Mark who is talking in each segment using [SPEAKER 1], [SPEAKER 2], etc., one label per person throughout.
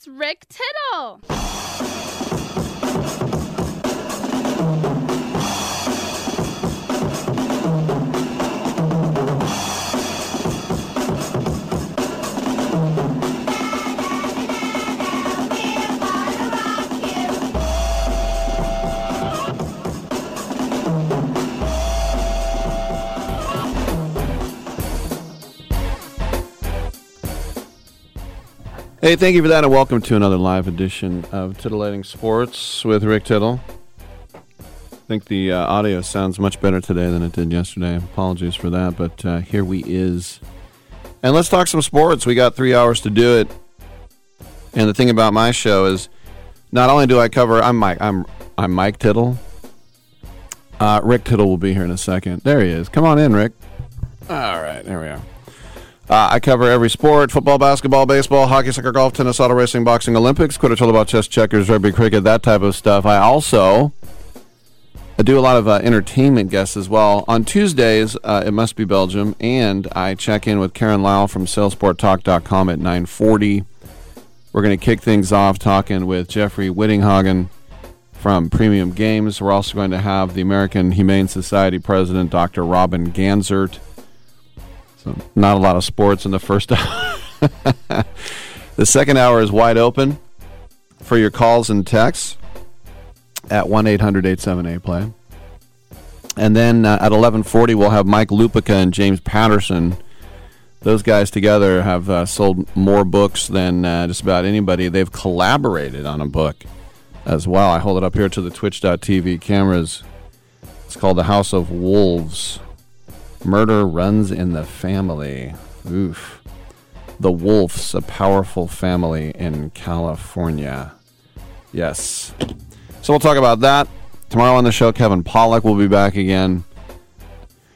[SPEAKER 1] It's Rick Tittle.
[SPEAKER 2] Hey, thank you for that, and welcome to another live edition of Titillating Sports with Rick Tittle. I think the uh, audio sounds much better today than it did yesterday. Apologies for that, but uh, here we is. And let's talk some sports. We got three hours to do it. And the thing about my show is, not only do I cover, I'm Mike, I'm I'm Mike Tittle. Uh, Rick Tittle will be here in a second. There he is. Come on in, Rick. All right, there we are. Uh, I cover every sport football, basketball, baseball, hockey, soccer, golf, tennis, auto racing, boxing, Olympics, quidditch, about chess, checkers, rugby, cricket, that type of stuff. I also I do a lot of uh, entertainment guests as well. On Tuesdays, uh, it must be Belgium, and I check in with Karen Lyle from SalesportTalk.com at 940. We're going to kick things off talking with Jeffrey Wittenhagen from Premium Games. We're also going to have the American Humane Society president, Dr. Robin Ganzert. So not a lot of sports in the first hour. the second hour is wide open for your calls and texts at 1-800-878-PLAY. And then uh, at 11:40 we'll have Mike Lupica and James Patterson. Those guys together have uh, sold more books than uh, just about anybody. They've collaborated on a book as well. I hold it up here to the twitch.tv cameras. It's called The House of Wolves. Murder runs in the family. Oof. The Wolf's a powerful family in California. Yes. So we'll talk about that. Tomorrow on the show, Kevin Pollak will be back again.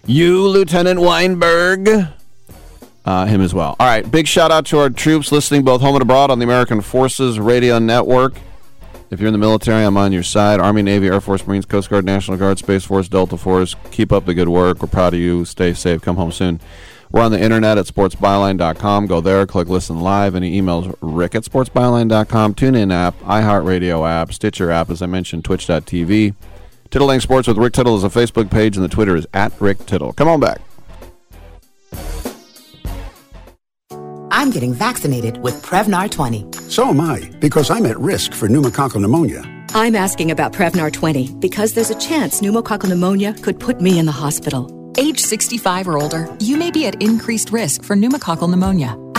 [SPEAKER 2] You, Lieutenant Weinberg. Uh, him as well. All right. Big shout out to our troops listening both home and abroad on the American Forces Radio Network. If you're in the military, I'm on your side. Army, Navy, Air Force, Marines, Coast Guard, National Guard, Space Force, Delta Force. Keep up the good work. We're proud of you. Stay safe. Come home soon. We're on the internet at sportsbyline.com. Go there, click listen live. Any emails, rick at sportsbyline.com. Tune in app, iHeartRadio app, Stitcher app, as I mentioned, twitch.tv. Tittling Sports with Rick Tittle is a Facebook page, and the Twitter is at Rick Tittle. Come on back.
[SPEAKER 3] I'm getting vaccinated with Prevnar 20.
[SPEAKER 4] So am I, because I'm at risk for pneumococcal pneumonia.
[SPEAKER 5] I'm asking about Prevnar 20 because there's a chance pneumococcal pneumonia could put me in the hospital.
[SPEAKER 6] Age 65 or older, you may be at increased risk for pneumococcal pneumonia.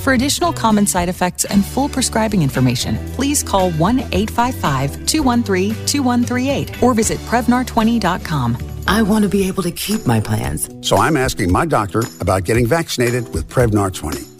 [SPEAKER 6] For additional common side effects and full prescribing information, please call 1 855 213 2138 or visit Prevnar20.com.
[SPEAKER 3] I want to be able to keep my plans.
[SPEAKER 4] So I'm asking my doctor about getting vaccinated with Prevnar 20.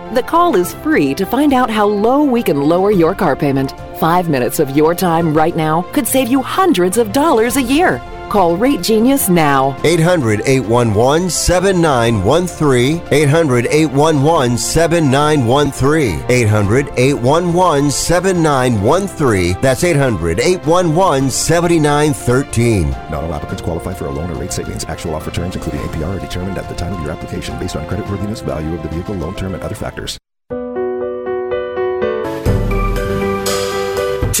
[SPEAKER 7] The call is free to find out how low we can lower your car payment. Five minutes of your time right now could save you hundreds of dollars a year. Call Rate Genius now.
[SPEAKER 8] 800 811 7913. 800 811 7913. 800 811 7913. That's 800 811 7913.
[SPEAKER 9] Not all applicants qualify for a loan or rate savings. Actual offer terms, including APR, are determined at the time of your application based on creditworthiness, value of the vehicle, loan term, and other factors.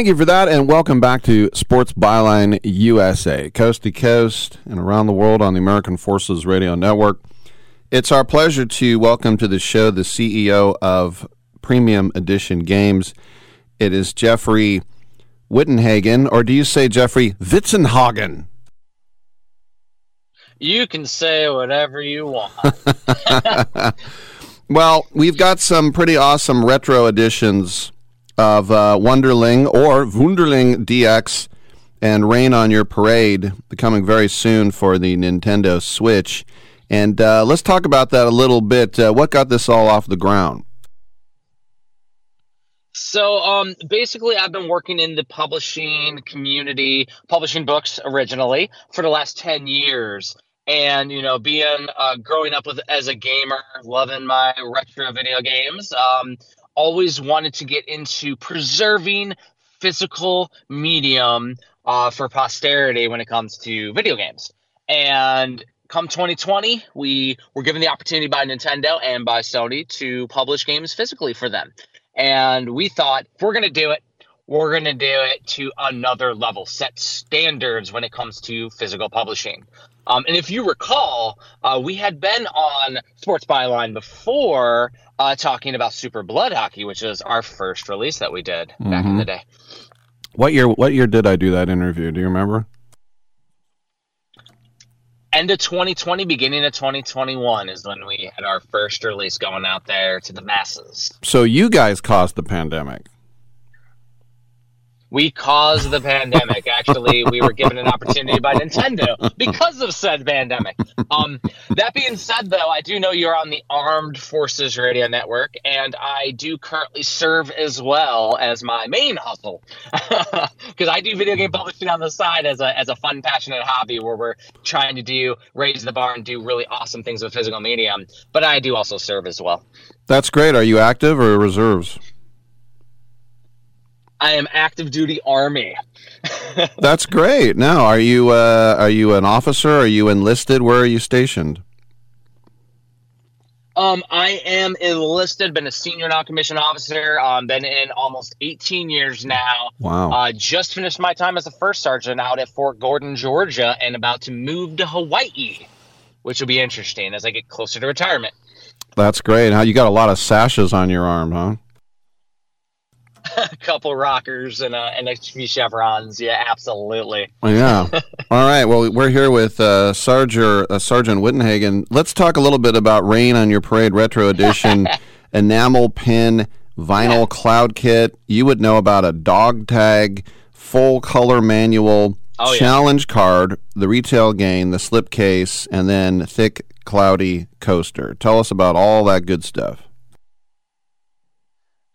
[SPEAKER 2] Thank you for that, and welcome back to Sports Byline USA, coast to coast and around the world on the American Forces Radio Network. It's our pleasure to welcome to the show the CEO of Premium Edition Games. It is Jeffrey Wittenhagen, or do you say Jeffrey Witzenhagen?
[SPEAKER 10] You can say whatever you want.
[SPEAKER 2] well, we've got some pretty awesome retro editions of uh, Wonderling or Wunderling DX and Rain on Your Parade coming very soon for the Nintendo Switch. And uh, let's talk about that a little bit. Uh, what got this all off the ground?
[SPEAKER 10] So, um, basically, I've been working in the publishing community, publishing books originally for the last 10 years. And, you know, being, uh, growing up with as a gamer, loving my retro video games, um, always wanted to get into preserving physical medium uh, for posterity when it comes to video games. And come 2020, we were given the opportunity by Nintendo and by Sony to publish games physically for them. And we thought, if we're going to do it, we're going to do it to another level, set standards when it comes to physical publishing. Um, and if you recall, uh, we had been on Sports Byline before uh, talking about Super Blood Hockey, which is our first release that we did mm-hmm. back in the day.
[SPEAKER 2] What year? What year did I do that interview? Do you remember?
[SPEAKER 10] End of 2020, beginning of 2021 is when we had our first release going out there to the masses.
[SPEAKER 2] So you guys caused the pandemic
[SPEAKER 10] we caused the pandemic. Actually, we were given an opportunity by Nintendo because of said pandemic. Um, that being said, though, I do know you're on the Armed Forces Radio Network, and I do currently serve as well as my main hustle because I do video game publishing on the side as a as a fun, passionate hobby where we're trying to do raise the bar and do really awesome things with physical medium. But I do also serve as well.
[SPEAKER 2] That's great. Are you active or reserves?
[SPEAKER 10] I am active duty army.
[SPEAKER 2] That's great. Now, are you uh, are you an officer? Are you enlisted? Where are you stationed?
[SPEAKER 10] Um, I am enlisted, been a senior non-commissioned officer, um, been in almost 18 years now.
[SPEAKER 2] Wow.
[SPEAKER 10] Uh, just finished my time as a first sergeant out at Fort Gordon, Georgia, and about to move to Hawaii, which will be interesting as I get closer to retirement.
[SPEAKER 2] That's great. How you got a lot of sashes on your arm, huh?
[SPEAKER 10] a couple rockers and, uh, and a few chevrons. Yeah, absolutely.
[SPEAKER 2] Yeah. All right. Well, we're here with uh, Sergeant, uh, Sergeant Wittenhagen. Let's talk a little bit about Rain on Your Parade Retro Edition enamel pin vinyl cloud kit. You would know about a dog tag, full color manual,
[SPEAKER 10] Oh, yeah.
[SPEAKER 2] challenge card, the retail gain, the slip case, and then thick, cloudy coaster. Tell us about all that good stuff.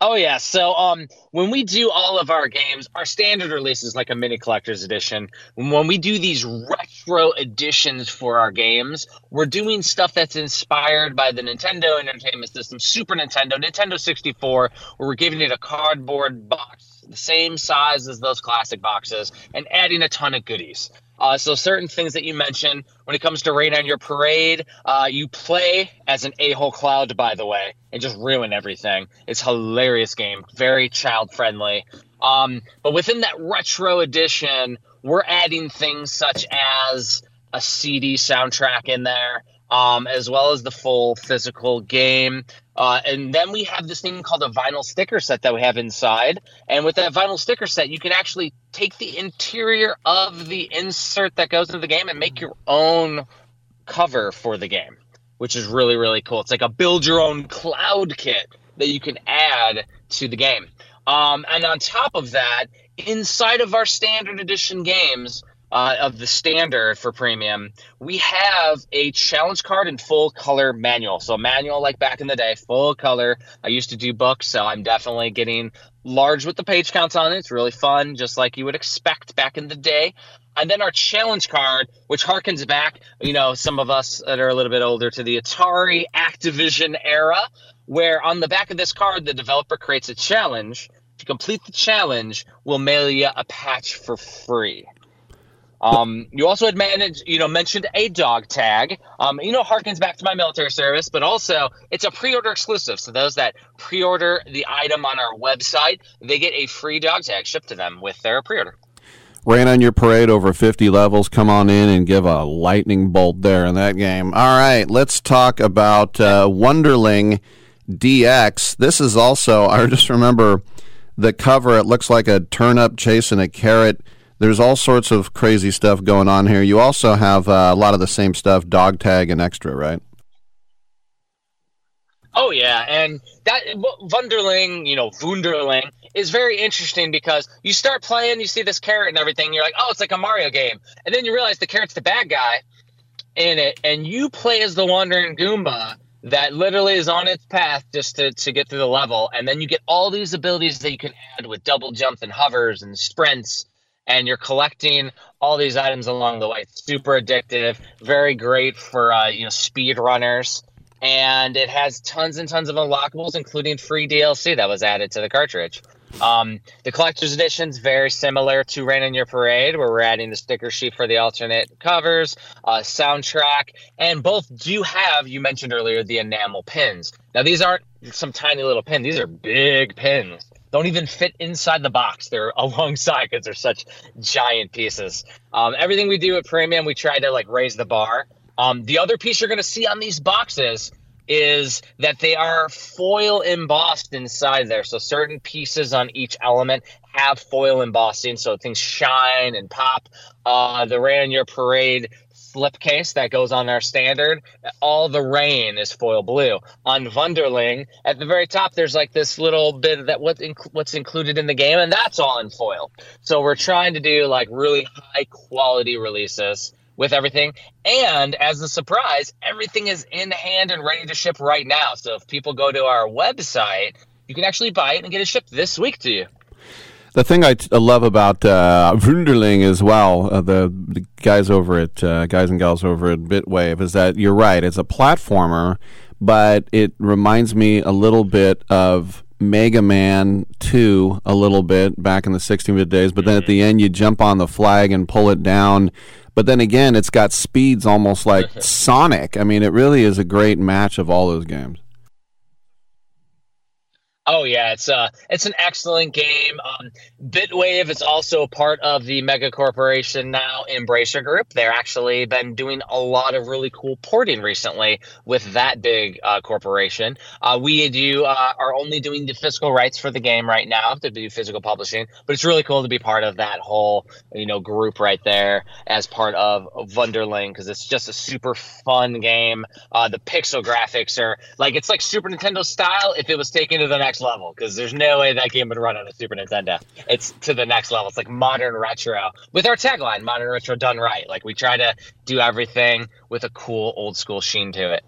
[SPEAKER 10] Oh yeah. So um when we do all of our games, our standard release is like a mini collector's edition. When we do these retro editions for our games, we're doing stuff that's inspired by the Nintendo Entertainment System, Super Nintendo, Nintendo 64, where we're giving it a cardboard box the same size as those classic boxes and adding a ton of goodies. Uh, so certain things that you mentioned when it comes to rain on your parade, uh, you play as an a-hole cloud, by the way, and just ruin everything. It's hilarious game, very child friendly. Um, but within that retro edition, we're adding things such as a CD soundtrack in there, um, as well as the full physical game. Uh, and then we have this thing called a vinyl sticker set that we have inside. And with that vinyl sticker set, you can actually take the interior of the insert that goes into the game and make your own cover for the game, which is really, really cool. It's like a build your own cloud kit that you can add to the game. Um, and on top of that, inside of our standard edition games, uh, of the standard for premium, we have a challenge card and full color manual. So manual like back in the day, full color. I used to do books, so I'm definitely getting large with the page counts on it. It's really fun, just like you would expect back in the day. And then our challenge card, which harkens back, you know, some of us that are a little bit older to the Atari Activision era, where on the back of this card, the developer creates a challenge. To complete the challenge, we'll mail you a patch for free. Um, you also had managed, you know, mentioned a dog tag. Um, you know, harkens back to my military service, but also it's a pre-order exclusive. So those that pre-order the item on our website, they get a free dog tag shipped to them with their pre-order.
[SPEAKER 2] Ran on your parade over 50 levels. Come on in and give a lightning bolt there in that game. All right, let's talk about uh, Wonderling DX. This is also, I just remember the cover. It looks like a turnip chasing a carrot. There's all sorts of crazy stuff going on here. You also have uh, a lot of the same stuff, dog tag and extra, right?
[SPEAKER 10] Oh yeah, and that Wunderling, you know, Wunderling is very interesting because you start playing, you see this carrot and everything, you're like, oh, it's like a Mario game, and then you realize the carrot's the bad guy in it, and you play as the wandering Goomba that literally is on its path just to, to get through the level, and then you get all these abilities that you can add with double jumps and hovers and sprints and you're collecting all these items along the way. Super addictive, very great for uh, you know speed runners, and it has tons and tons of unlockables, including free DLC that was added to the cartridge. Um, the collector's edition is very similar to Rain in Your Parade, where we're adding the sticker sheet for the alternate covers, uh, soundtrack, and both do have, you mentioned earlier, the enamel pins. Now, these aren't some tiny little pin, these are big pins don't even fit inside the box. They're alongside because they're such giant pieces. Um, everything we do at Premium, we try to like raise the bar. Um, the other piece you're going to see on these boxes is that they are foil embossed inside there. So certain pieces on each element have foil embossing, so things shine and pop. Uh, the Rain on Your Parade slipcase that goes on our standard. All the rain is foil blue. On Wunderling, at the very top, there's like this little bit that what inc- what's included in the game, and that's all in foil. So we're trying to do like really high quality releases with everything. And as a surprise, everything is in hand and ready to ship right now. So if people go to our website, you can actually buy it and get it shipped this week to you.
[SPEAKER 2] The thing I, t- I love about uh, Wunderling as well, uh, the, the guys over at uh, guys and gals over at Bitwave, is that you're right. It's a platformer, but it reminds me a little bit of Mega Man 2 a little bit back in the 16-bit days. But then at the end, you jump on the flag and pull it down. but then again, it's got speeds almost like Sonic. I mean, it really is a great match of all those games.
[SPEAKER 10] Oh yeah, it's uh it's an excellent game. Um, Bitwave is also part of the mega corporation now, Embracer Group. They're actually been doing a lot of really cool porting recently with that big uh, corporation. Uh, we do uh, are only doing the physical rights for the game right now to do physical publishing, but it's really cool to be part of that whole you know group right there as part of Wunderling because it's just a super fun game. Uh, the pixel graphics are like it's like Super Nintendo style if it was taken to the next next level because there's no way that game would run on a Super Nintendo. It's to the next level. It's like modern retro with our tagline, modern retro done right. Like we try to do everything with a cool old school sheen to it.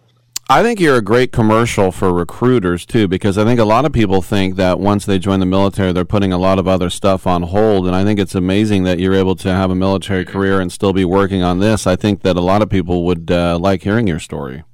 [SPEAKER 2] I think you're a great commercial for recruiters too, because I think a lot of people think that once they join the military, they're putting a lot of other stuff on hold. And I think it's amazing that you're able to have a military career and still be working on this. I think that a lot of people would uh, like hearing your story.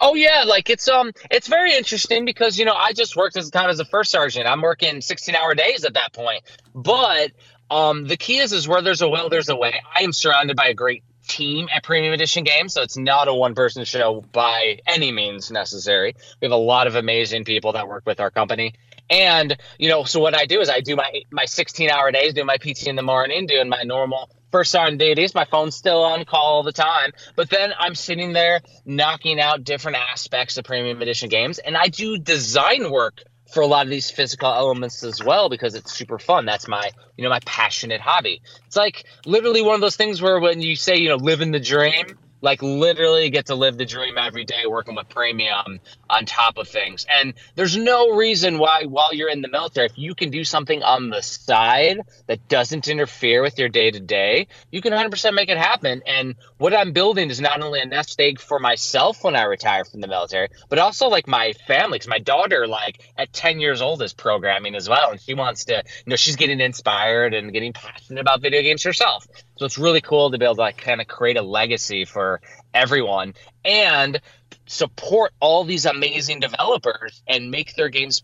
[SPEAKER 10] Oh yeah, like it's um it's very interesting because you know I just worked as a time as a first sergeant. I'm working 16 hour days at that point. But um the key is is where there's a will, there's a way. I am surrounded by a great team at Premium Edition Games, so it's not a one person show by any means necessary. We have a lot of amazing people that work with our company. And you know, so what I do is I do my my 16 hour days, do my PT in the morning, doing my normal first on duties. My phone's still on call all the time. But then I'm sitting there knocking out different aspects of premium edition games. And I do design work for a lot of these physical elements as well because it's super fun. That's my, you know, my passionate hobby. It's like literally one of those things where when you say, you know, living the dream, like literally get to live the dream every day working with premium on top of things. And there's no reason why while you're in the military if you can do something on the side that doesn't interfere with your day to day you can 100% make it happen. And what i'm building is not only a nest egg for myself when i retire from the military but also like my family because my daughter like at 10 years old is programming as well and she wants to you know she's getting inspired and getting passionate about video games herself so it's really cool to be able to like kind of create a legacy for everyone and support all these amazing developers and make their games,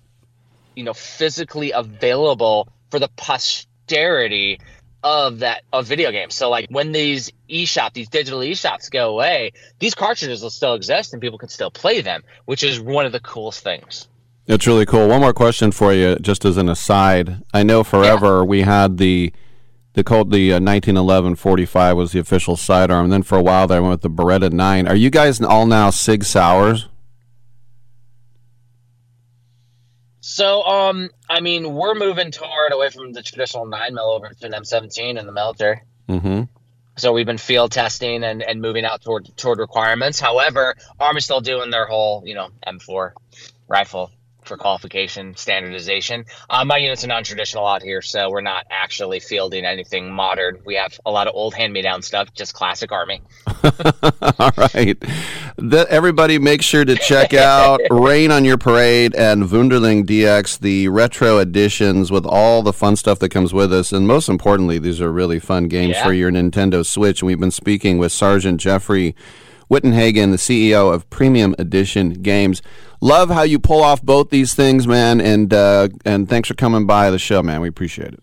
[SPEAKER 10] you know, physically available for the posterity of that of video games. So like when these eShop, these digital eShops go away, these cartridges will still exist and people can still play them, which is one of the coolest things.
[SPEAKER 2] It's really cool. One more question for you, just as an aside. I know forever yeah. we had the the Colt, the uh, 1911 45 was the official sidearm. And then for a while there, I went with the Beretta 9. Are you guys all now Sig Sauers?
[SPEAKER 10] So, um, I mean, we're moving toward away from the traditional 9 mil over to an M17 in the military.
[SPEAKER 2] Mm-hmm.
[SPEAKER 10] So we've been field testing and, and moving out toward toward requirements. However, Army's still doing their whole, you know, M4 rifle for qualification standardization. Uh, my unit's a non-traditional out here, so we're not actually fielding anything modern. We have a lot of old hand-me-down stuff, just classic Army.
[SPEAKER 2] All right. The, everybody make sure to check out Rain on Your Parade and Wunderling DX, the retro editions with all the fun stuff that comes with us. And most importantly, these are really fun games yeah. for your Nintendo Switch. And we've been speaking with Sergeant Jeffrey Wittenhagen, the CEO of Premium Edition Games. Love how you pull off both these things, man, and uh, and thanks for coming by the show, man. We appreciate it.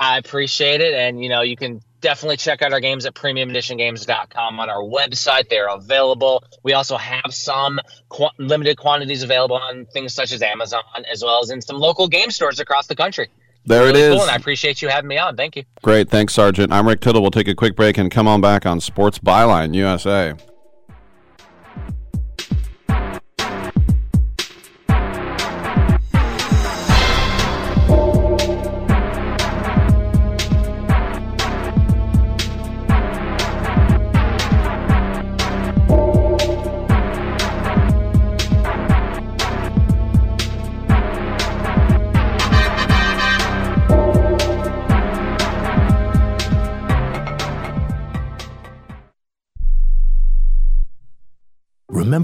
[SPEAKER 10] I appreciate it, and you know you can definitely check out our games at premiumeditiongames.com on our website. They're available. We also have some qu- limited quantities available on things such as Amazon, as well as in some local game stores across the country.
[SPEAKER 2] There really it is.
[SPEAKER 10] Cool, and I appreciate you having me on. Thank you.
[SPEAKER 2] Great. Thanks, Sergeant. I'm Rick Tittle. We'll take a quick break and come on back on Sports Byline USA.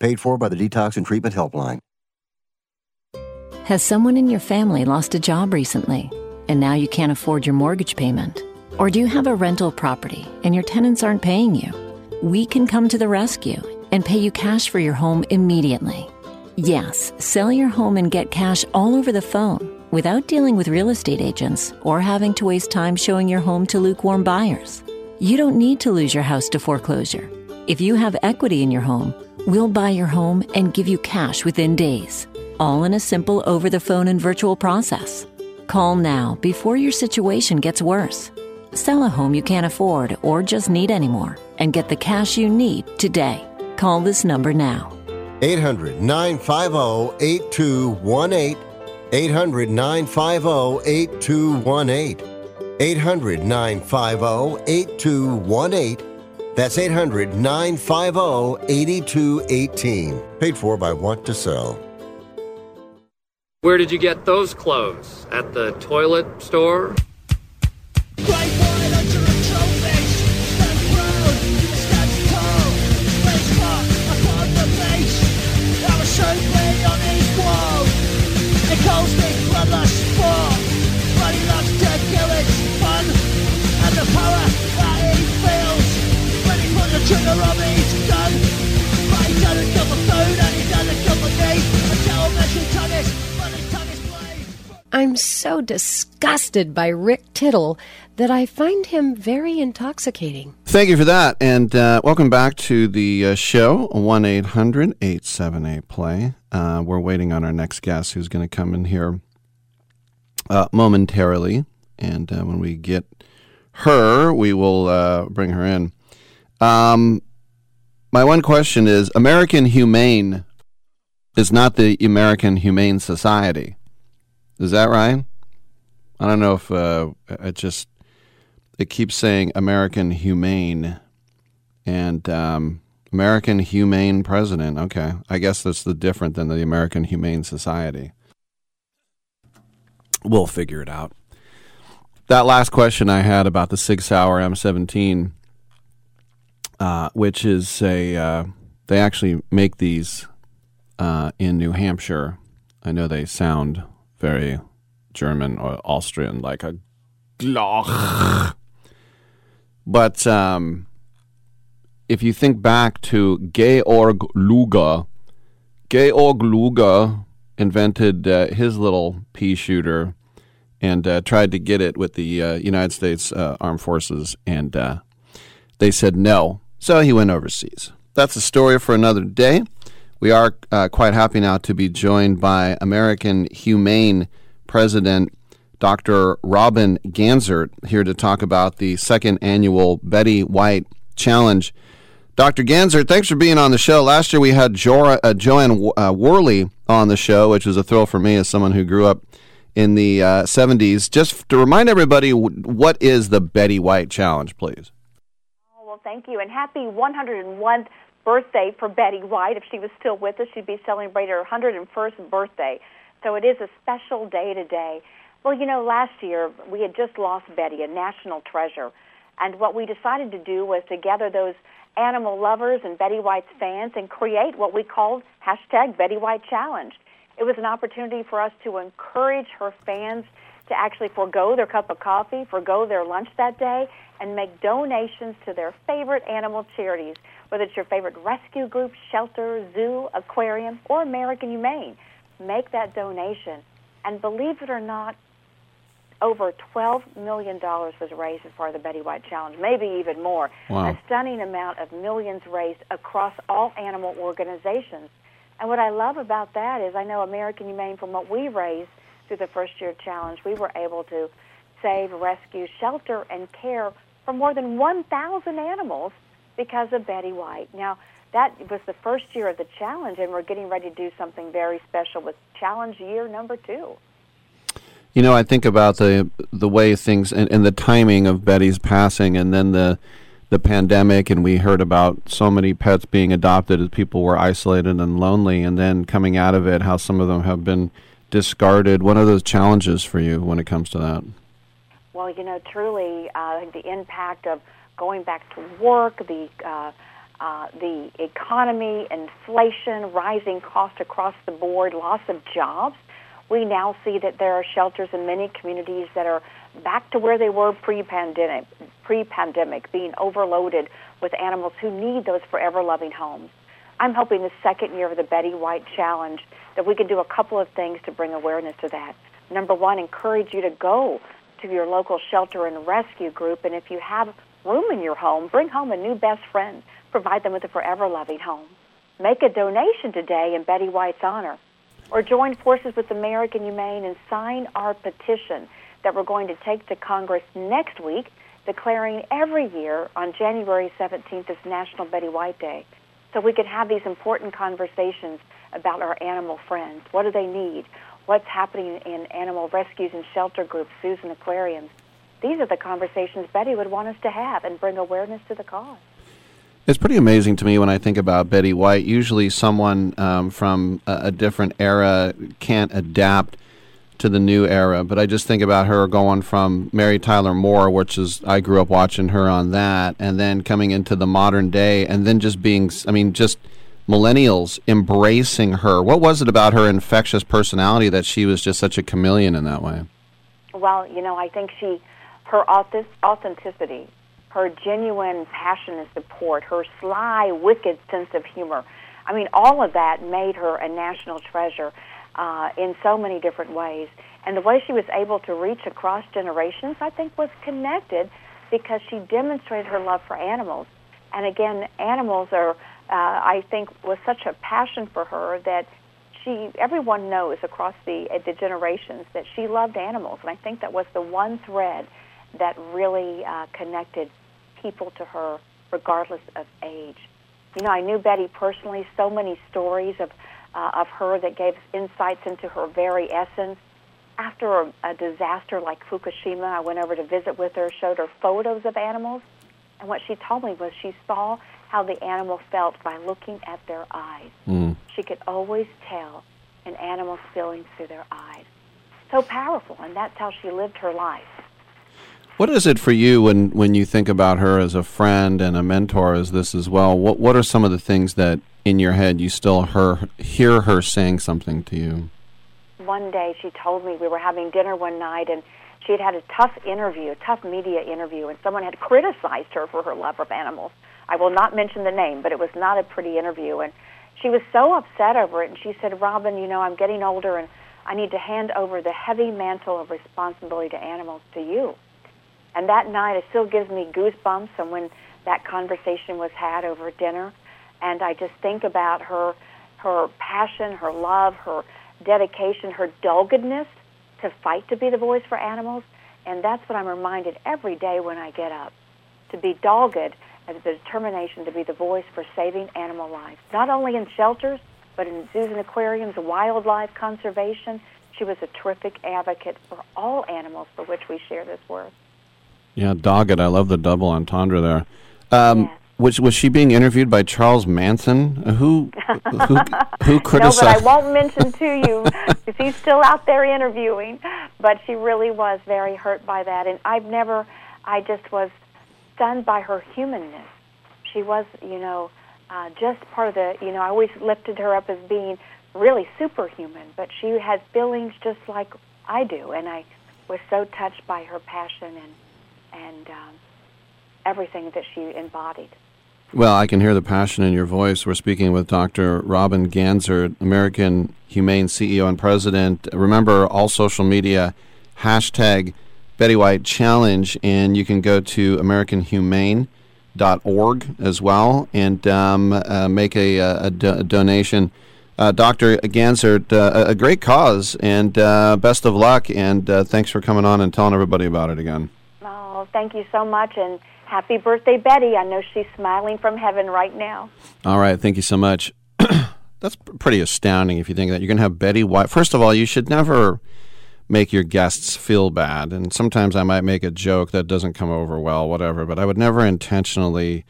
[SPEAKER 8] Paid for by the Detox and Treatment Helpline.
[SPEAKER 11] Has someone in your family lost a job recently and now you can't afford your mortgage payment? Or do you have a rental property and your tenants aren't paying you? We can come to the rescue and pay you cash for your home immediately. Yes, sell your home and get cash all over the phone without dealing with real estate agents or having to waste time showing your home to lukewarm buyers. You don't need to lose your house to foreclosure. If you have equity in your home, we'll buy your home and give you cash within days, all in a simple over the phone and virtual process. Call now before your situation gets worse. Sell a home you can't afford or just need anymore and get the cash you need today. Call this number now.
[SPEAKER 8] 800 950 8218. 800 950 8218. 800 950 8218. That's 800 950 8218. Paid for by Want to Sell.
[SPEAKER 12] Where did you get those clothes? At the toilet store?
[SPEAKER 13] calls
[SPEAKER 14] I'm so disgusted by Rick Tittle that I find him very intoxicating.
[SPEAKER 2] Thank you for that. And uh, welcome back to the uh, show 1 800 878 Play. Uh, we're waiting on our next guest who's going to come in here uh, momentarily. And uh, when we get her, we will uh, bring her in. Um, my one question is American Humane is not the American Humane Society. Is that right? I don't know if uh, it just it keeps saying American Humane and um, American Humane President. Okay, I guess that's the different than the American Humane Society. We'll figure it out. That last question I had about the Sig Sauer M17, uh, which is a uh, they actually make these uh, in New Hampshire. I know they sound very German or Austrian, like a Glock. But um, if you think back to Georg Luger, Georg Luger invented uh, his little pea shooter and uh, tried to get it with the uh, United States uh, Armed Forces, and uh, they said no. So he went overseas. That's a story for another day. We are uh, quite happy now to be joined by American Humane President Dr. Robin Ganzert here to talk about the second annual Betty White Challenge. Dr. Ganzert, thanks for being on the show. Last year we had jo- uh, Jo Anne uh, Worley on the show, which was a thrill for me as someone who grew up in the uh, 70s. Just to remind everybody, what is the Betty White Challenge, please?
[SPEAKER 15] Oh, well, thank you, and happy 101th birthday for Betty White. If she was still with us, she'd be celebrating her 101st birthday. So it is a special day today. Well, you know, last year we had just lost Betty, a national treasure. And what we decided to do was to gather those animal lovers and Betty White's fans and create what we called hashtag Betty White Challenge. It was an opportunity for us to encourage her fans to actually forego their cup of coffee, forego their lunch that day, and make donations to their favorite animal charities, whether it's your favorite rescue group, shelter, zoo, aquarium, or American Humane. Make that donation. And believe it or not, over $12 million was raised as part of the Betty White Challenge, maybe even more.
[SPEAKER 2] Wow.
[SPEAKER 15] A stunning amount of millions raised across all animal organizations. And what I love about that is I know American Humane, from what we raised through the first year challenge, we were able to save, rescue, shelter, and care for more than 1,000 animals because of Betty White. Now, that was the first year of the challenge, and we're getting ready to do something very special with challenge year number two.
[SPEAKER 2] You know, I think about the the way things and, and the timing of Betty's passing, and then the the pandemic, and we heard about so many pets being adopted as people were isolated and lonely, and then coming out of it, how some of them have been discarded. What are those challenges for you when it comes to that?
[SPEAKER 15] Well, you know, truly, uh, the impact of going back to work, the uh, uh, the economy, inflation, rising costs across the board, loss of jobs. We now see that there are shelters in many communities that are back to where they were pre-pandemic, pre-pandemic, being overloaded with animals who need those forever loving homes. I'm hoping the second year of the Betty White Challenge that we can do a couple of things to bring awareness to that. Number one, encourage you to go to your local shelter and rescue group, and if you have room in your home, bring home a new best friend. Provide them with a forever loving home. Make a donation today in Betty White's honor or join forces with American Humane and sign our petition that we're going to take to Congress next week, declaring every year on January 17th as National Betty White Day. So we can have these important conversations about our animal friends. What do they need? What's happening in animal rescues and shelter groups, zoos and aquariums? These are the conversations Betty would want us to have and bring awareness to the cause.
[SPEAKER 2] It's pretty amazing to me when I think about Betty White. Usually, someone um, from a, a, different era can't adapt to the new era, but I just think about her going from Mary Tyler Moore, which is I grew up watching her on that, and then coming into the modern day, and then just being, I mean, just millennials embracing her. What was it about her infectious personality that she was just such a chameleon in that way?
[SPEAKER 15] Well, you know, I think she, her authenticity her genuine passion and support, her sly, wicked sense of humor. I mean, all of that made her a national treasure uh, in so many different ways. And the way she was able to reach across generations, I think, was connected because she demonstrated her love for animals. And again, animals are, uh, I think, was such a passion for her that she, everyone knows across the uh, the generations that she loved animals. And I think that was the one thread that really uh, connected people to her regardless of age. You know, I knew Betty personally, so many stories of, uh, of her that gave insights into her very essence. After a, a disaster like Fukushima, I went over to visit with her, showed her photos of animals, and what she told me was she saw how the animal felt by looking at their eyes.
[SPEAKER 2] Mm.
[SPEAKER 15] She could always tell an animal's feelings through their eyes. So powerful, and that's how she lived her life.
[SPEAKER 2] What is it for you when, when you think about her as a friend and a mentor as this as well? What what are some of the things that in your head you still her, hear her saying something to you?
[SPEAKER 15] One day she told me we were having dinner one night and she had had a tough interview, a tough media interview, and someone had criticized her for her love of animals. I will not mention the name, but it was not a pretty interview. And she was so upset over it. And she said, Robin, you know, I'm getting older and I need to hand over the heavy mantle of responsibility to animals to you. And that night, it still gives me goosebumps. And when that conversation was had over dinner, and I just think about her, her passion, her love, her dedication, her doggedness to fight to be the voice for animals. And that's what I'm reminded every day when I get up to be dogged and the determination to be the voice for saving animal life, not only in shelters, but in zoos and aquariums, wildlife conservation, she was a terrific advocate for all animals for which we share this worth.
[SPEAKER 2] Yeah, dogged. I love the double entendre there. Um, was was she being interviewed by Charles Manson? Uh, Who who who criticized?
[SPEAKER 15] No, but I won't mention to you because he's still out there interviewing. But she really was very hurt by that, and I've never. I just was stunned by her humanness. She was, you know, uh, just part of the. You know, I always lifted her up as being really superhuman, but she has feelings just like I do, and I was so touched by her passion and and um, everything that she embodied.
[SPEAKER 2] Well, I can hear the passion in your voice. We're speaking with Dr. Robin Ganzer, American Humane CEO and President. Remember, all social media, hashtag Betty White Challenge, and you can go to AmericanHumane.org as well and um, uh, make a, a, do- a donation. Uh, Dr. Ganzer, uh, a great cause, and uh, best of luck, and uh, thanks for coming on and telling everybody about it again.
[SPEAKER 15] Oh, thank you so much, and happy birthday, Betty. I know she's smiling from heaven right now.
[SPEAKER 2] All right, thank you so much. That's pretty astounding if you think that you're going to have Betty White. First of all, you should never make your guests feel bad. And sometimes I might make a joke that doesn't come over well, whatever, but I would never intentionally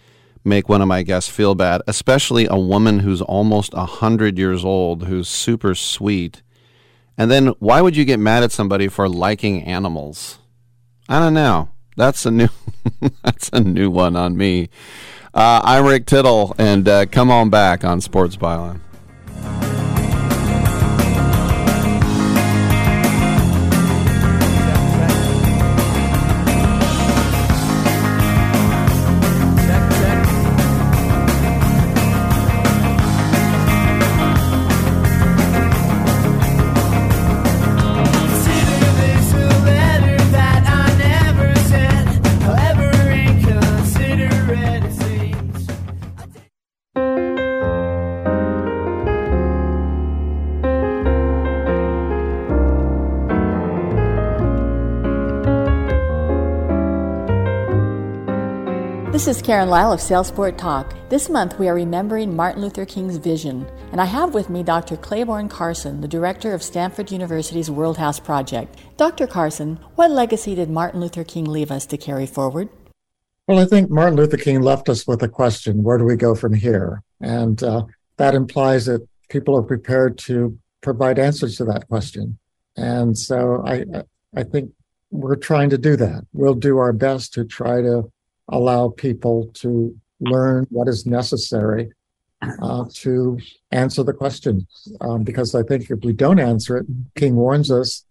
[SPEAKER 2] make one of my guests feel bad, especially a woman who's almost 100 years old, who's super sweet. And then why would you get mad at somebody for liking animals? I don't know. That's a new that's a new one on me. Uh, I'm Rick Tittle, and uh, come on back on Sports Byline.
[SPEAKER 16] Karen Lyle of Salesport Talk. This month we are remembering Martin Luther King's vision, and I have with me Dr. Clayborne Carson, the director of Stanford University's World House Project. Dr. Carson, what legacy did Martin Luther King leave us to carry forward?
[SPEAKER 17] Well, I think Martin Luther King left us with a question where do we go from here? And uh, that implies that people are prepared to provide answers to that question. And so I, I think we're trying to do that. We'll do our best to try to allow people to learn what is necessary uh, to answer the question. Um, because I think if we don't answer it, King warns us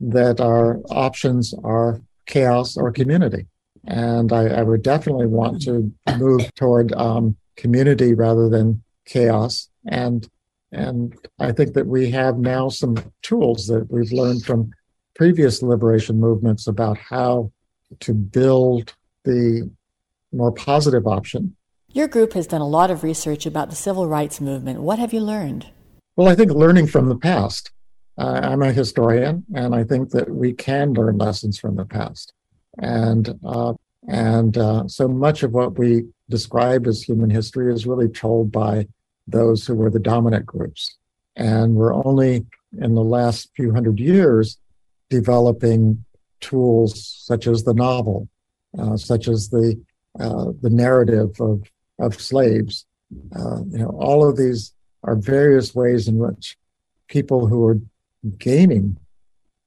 [SPEAKER 17] that our options are chaos or community. And I, I would definitely want to move toward um, community rather than chaos. And and I think that we have now some tools that we've learned from previous liberation movements about how to build the more positive option.
[SPEAKER 16] Your group has done a lot of research about the civil rights movement. What have you learned?
[SPEAKER 17] Well, I think learning from the past. Uh, I'm a historian, and I think that we can learn lessons from the past. And uh, and uh, so much of what we describe as human history is really told by those who were the dominant groups. And we're only in the last few hundred years developing tools such as the novel, such as the uh, the narrative of of slaves. Uh, you know, all of these are various ways in which people who are gaining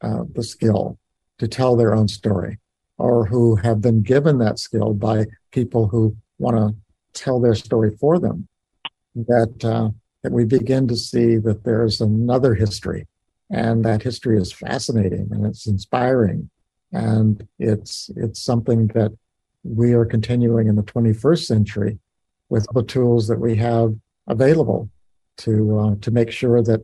[SPEAKER 17] uh, the skill to tell their own story, or who have been given that skill by people who want to tell their story for them, that uh, that we begin to see that there's another history, and that history is fascinating and it's inspiring, and it's it's something that we are continuing in the 21st century with the tools that we have available to uh, to make sure that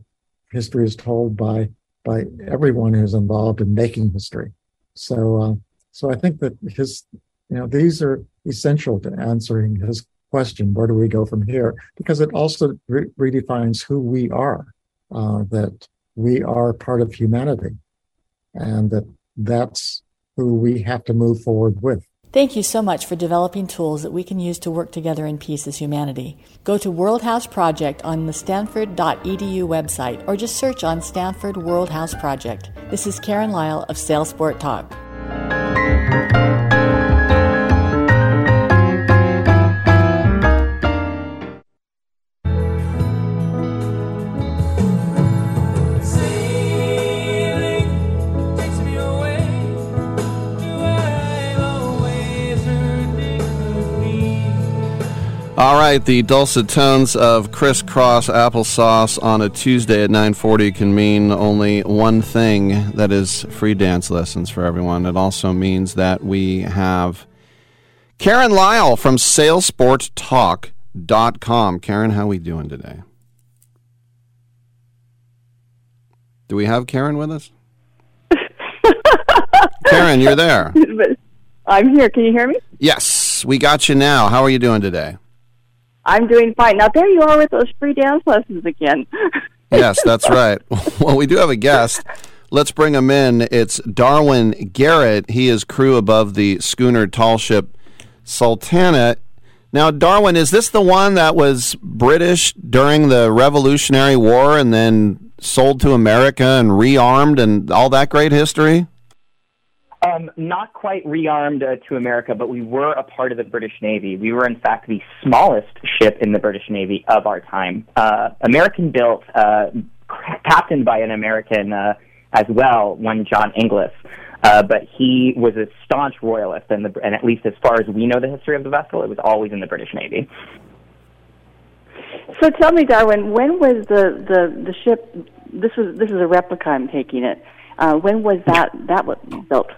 [SPEAKER 17] history is told by by everyone who's involved in making history. So uh, so I think that his you know these are essential to answering his question: Where do we go from here? Because it also re- redefines who we are. Uh, that we are part of humanity, and that that's who we have to move forward with.
[SPEAKER 16] Thank you so much for developing tools that we can use to work together in peace as humanity. Go to World House Project on the stanford.edu website or just search on Stanford World House Project. This is Karen Lyle of Salesport Talk.
[SPEAKER 2] All right, the dulcet tones of crisscross applesauce on a Tuesday at 9:40 can mean only one thing. That is free dance lessons for everyone. It also means that we have Karen Lyle from SalesportTalk.com. Karen, how are we doing today? Do we have Karen with us? Karen, you're there.
[SPEAKER 18] I'm here. Can you hear me?
[SPEAKER 2] Yes, we got you now. How are you doing today?
[SPEAKER 18] I'm doing fine. Now there you are with those free dance lessons again.
[SPEAKER 2] yes, that's right. Well, we do have a guest. Let's bring him in. It's Darwin Garrett. He is crew above the schooner tall ship Sultana. Now, Darwin, is this the one that was British during the Revolutionary War and then sold to America and rearmed and all that great history?
[SPEAKER 19] Um, not quite rearmed uh, to America, but we were a part of the British Navy. We were, in fact, the smallest ship in the British Navy of our time. Uh, American built, uh, captained by an American uh, as well, one John Inglis. Uh, but he was a staunch royalist, and, the, and at least as far as we know the history of the vessel, it was always in the British Navy.
[SPEAKER 18] So tell me, Darwin, when was the, the, the ship? This was this is a replica. I'm taking it. Uh, when was that that was built?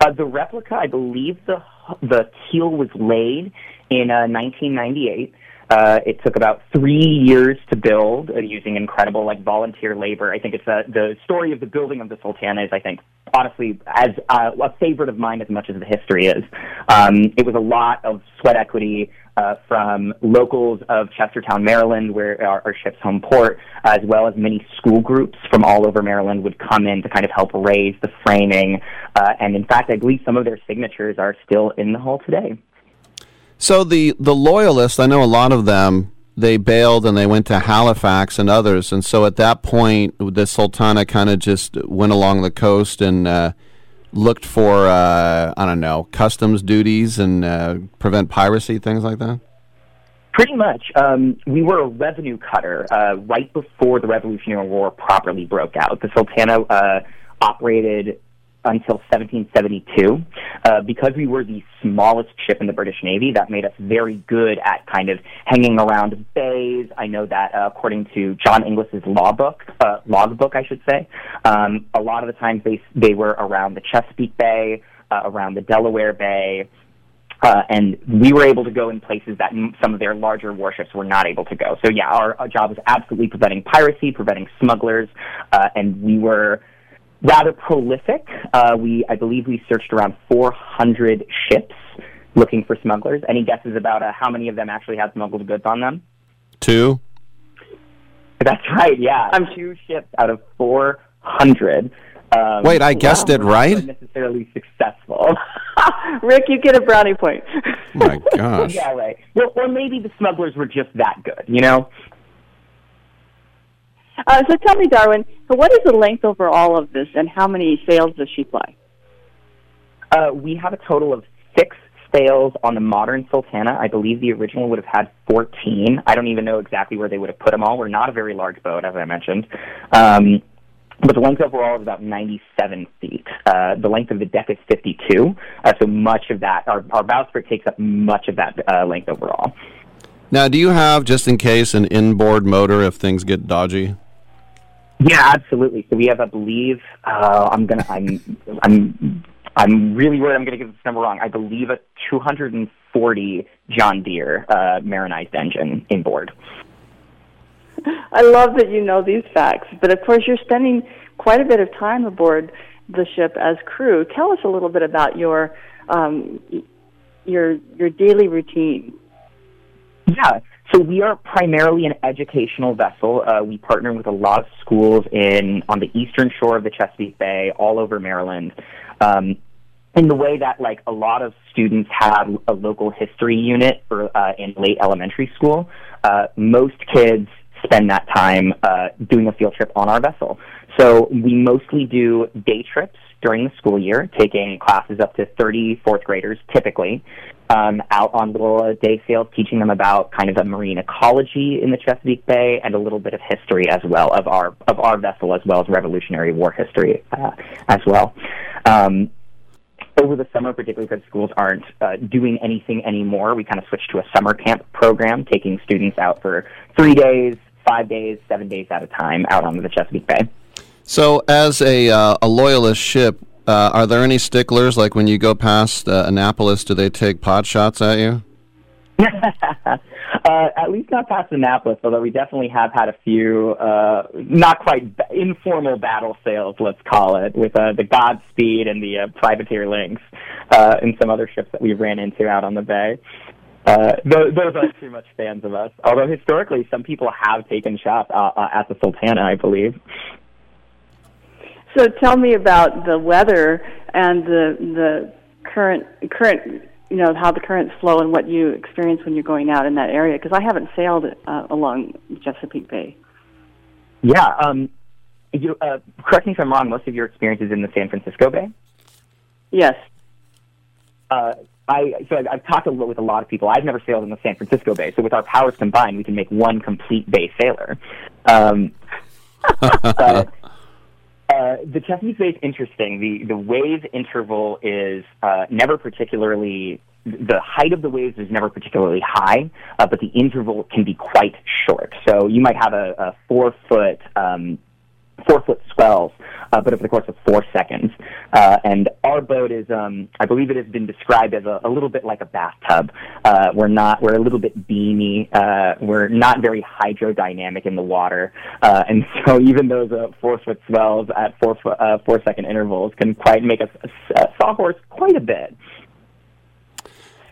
[SPEAKER 19] Uh, the replica, I believe the the keel was laid in uh, 1998. Uh, it took about three years to build uh, using incredible like volunteer labor. I think it's uh, the story of the building of the Sultana is, I think, honestly, as uh, a favorite of mine as much as the history is. Um, it was a lot of sweat equity uh, from locals of Chestertown, Maryland, where our, our ship's home port, as well as many school groups from all over Maryland would come in to kind of help raise the framing. Uh, and in fact, I believe some of their signatures are still in the hull today.
[SPEAKER 2] So the the loyalists, I know a lot of them. They bailed and they went to Halifax and others, and so at that point, the Sultana kind of just went along the coast and uh, looked for uh, I don't know customs duties and uh, prevent piracy, things like that.
[SPEAKER 19] Pretty much. Um, we were a revenue cutter uh, right before the Revolutionary War properly broke out. The Sultana uh, operated until 1772. Uh, because we were the smallest ship in the British Navy, that made us very good at kind of hanging around bays. I know that uh, according to John Inglis's law book, uh, logbook, I should say, um, a lot of the times they they were around the Chesapeake Bay, uh, around the Delaware Bay. Uh, and we were able to go in places that m- some of their larger warships were not able to go. So yeah, our, our job was absolutely preventing piracy, preventing smugglers, uh, and we were rather prolific. Uh, we, I believe, we searched around 400 ships looking for smugglers. Any guesses about uh, how many of them actually had smuggled goods on them?
[SPEAKER 2] Two.
[SPEAKER 19] That's right. Yeah, um, two ships out of 400. Um,
[SPEAKER 2] Wait, I guessed it right.
[SPEAKER 19] Necessarily successful.
[SPEAKER 18] Rick, you get a brownie point.
[SPEAKER 2] Oh my gosh.
[SPEAKER 19] yeah, right. Well, or maybe the smugglers were just that good. You know.
[SPEAKER 18] Uh, so tell me, Darwin, so what is the length over all of this, and how many sails does she fly?
[SPEAKER 19] Uh, we have a total of six sails on the modern Sultana. I believe the original would have had 14. I don't even know exactly where they would have put them all. We're not a very large boat, as I mentioned. Um, but the length overall is about 97 feet. Uh, the length of the deck is 52. Uh, so much of that, our, our bowsprit takes up much of that uh, length overall.
[SPEAKER 2] Now, do you have, just in case, an inboard motor if things get dodgy?
[SPEAKER 19] Yeah, absolutely. So we have, I believe, uh, I'm gonna, I'm, I'm, I'm really worried I'm gonna get this number wrong. I believe a 240 John Deere uh, marinized engine inboard.
[SPEAKER 18] I love that you know these facts, but of course you're spending quite a bit of time aboard the ship as crew. Tell us a little bit about your um, your your daily routine.
[SPEAKER 19] Yeah, so we are primarily an educational vessel. Uh, we partner with a lot of schools in on the eastern shore of the Chesapeake Bay, all over Maryland. Um, in the way that like a lot of students have a local history unit for, uh, in late elementary school, uh, most kids spend that time uh, doing a field trip on our vessel. So we mostly do day trips during the school year, taking classes up to 30 fourth graders typically um, out on little day sails, teaching them about kind of the marine ecology in the Chesapeake Bay and a little bit of history as well of our of our vessel as well as Revolutionary War history uh, as well. Um, over the summer, particularly because schools aren't uh, doing anything anymore, we kind of switched to a summer camp program, taking students out for three days, five days, seven days at a time out on the Chesapeake Bay.
[SPEAKER 2] So, as a uh, a loyalist ship, uh, are there any sticklers? Like when you go past uh, Annapolis, do they take pot shots at you?
[SPEAKER 19] uh, at least not past Annapolis, although we definitely have had a few uh, not quite b- informal battle sails, let's call it, with uh, the Godspeed and the uh, Privateer Lynx uh, and some other ships that we ran into out on the bay. Uh, those, those aren't too much fans of us. Although historically, some people have taken shots uh, uh, at the Sultana, I believe.
[SPEAKER 18] So tell me about the weather and the the current current you know how the currents flow and what you experience when you're going out in that area because I haven't sailed uh, along Chesapeake Bay.
[SPEAKER 19] Yeah. Um, you, uh, correct me if I'm wrong. Most of your experience is in the San Francisco Bay.
[SPEAKER 18] Yes.
[SPEAKER 19] Uh, I so I've, I've talked a little with a lot of people. I've never sailed in the San Francisco Bay, so with our powers combined, we can make one complete bay sailor. Um, but uh, the Chesapeake Bay is interesting. The the wave interval is uh, never particularly the height of the waves is never particularly high, uh, but the interval can be quite short. So you might have a, a four foot um, four foot swells, uh, but over the course of four seconds. Uh, and our boat is, um, I believe it has been described as a, a little bit like a bathtub. Uh, we're not, we're a little bit beamy. Uh, we're not very hydrodynamic in the water. Uh, and so even those uh, four foot swells at four, foot, uh, four second intervals can quite make us uh, sawhorse quite a bit.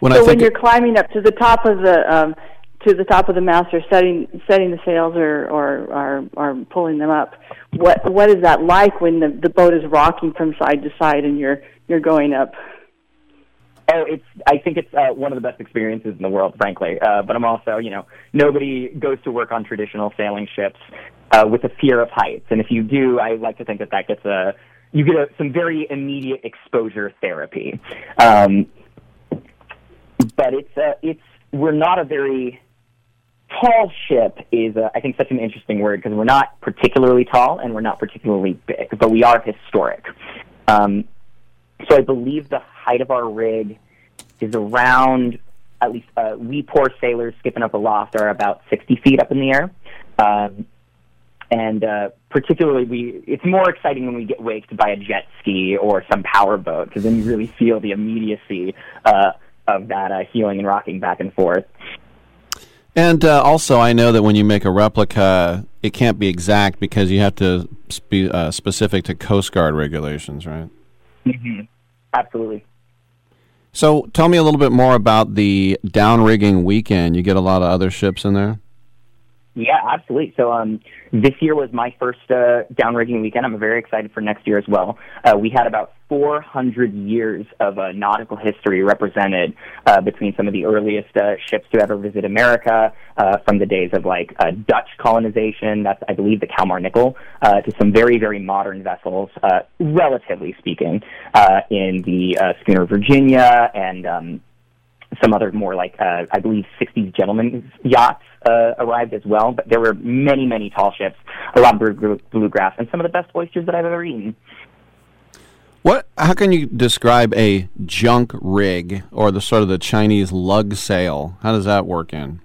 [SPEAKER 2] When
[SPEAKER 18] so
[SPEAKER 2] I
[SPEAKER 18] when you're climbing up to the top of the um, to the top of the mast or setting setting the sails or or or, or pulling them up, what what is that like when the the boat is rocking from side to side and you're you're going up?
[SPEAKER 19] Oh, it's. I think it's uh, one of the best experiences in the world, frankly. Uh, but I'm also, you know, nobody goes to work on traditional sailing ships uh, with a fear of heights, and if you do, I like to think that that gets a you get a, some very immediate exposure therapy. Um, but it's uh, it's we're not a very tall ship is uh, I think such an interesting word because we're not particularly tall and we're not particularly big, but we are historic. Um, so I believe the height of our rig is around at least uh, we poor sailors skipping up aloft are about 60 feet up in the air. Um, and uh, particularly, we it's more exciting when we get waked by a jet ski or some power boat because then you really feel the immediacy uh, of that uh, heeling and rocking back and forth.
[SPEAKER 2] And uh, also, I know that when you make a replica, it can't be exact because you have to be uh, specific to Coast Guard regulations, right?
[SPEAKER 19] Mm-hmm. Absolutely.
[SPEAKER 2] So, tell me a little bit more about the downrigging weekend. You get a lot of other ships in there.
[SPEAKER 19] Yeah, absolutely. So um, this year was my first uh, downrigging weekend. I'm very excited for next year as well. Uh, we had about 400 years of uh, nautical history represented uh, between some of the earliest uh, ships to ever visit America, uh, from the days of like uh, Dutch colonization. That's I believe the Kalmar Nyckel, uh, to some very very modern vessels, uh, relatively speaking, uh, in the uh, schooner Virginia and. Um, some other more like uh, I believe 60s gentlemen's yachts uh, arrived as well. But there were many, many tall ships, a lot of blue- bluegrass, and some of the best oysters that I've ever eaten.
[SPEAKER 2] What? How can you describe a junk rig or the sort of the Chinese lug sail? How does that work in?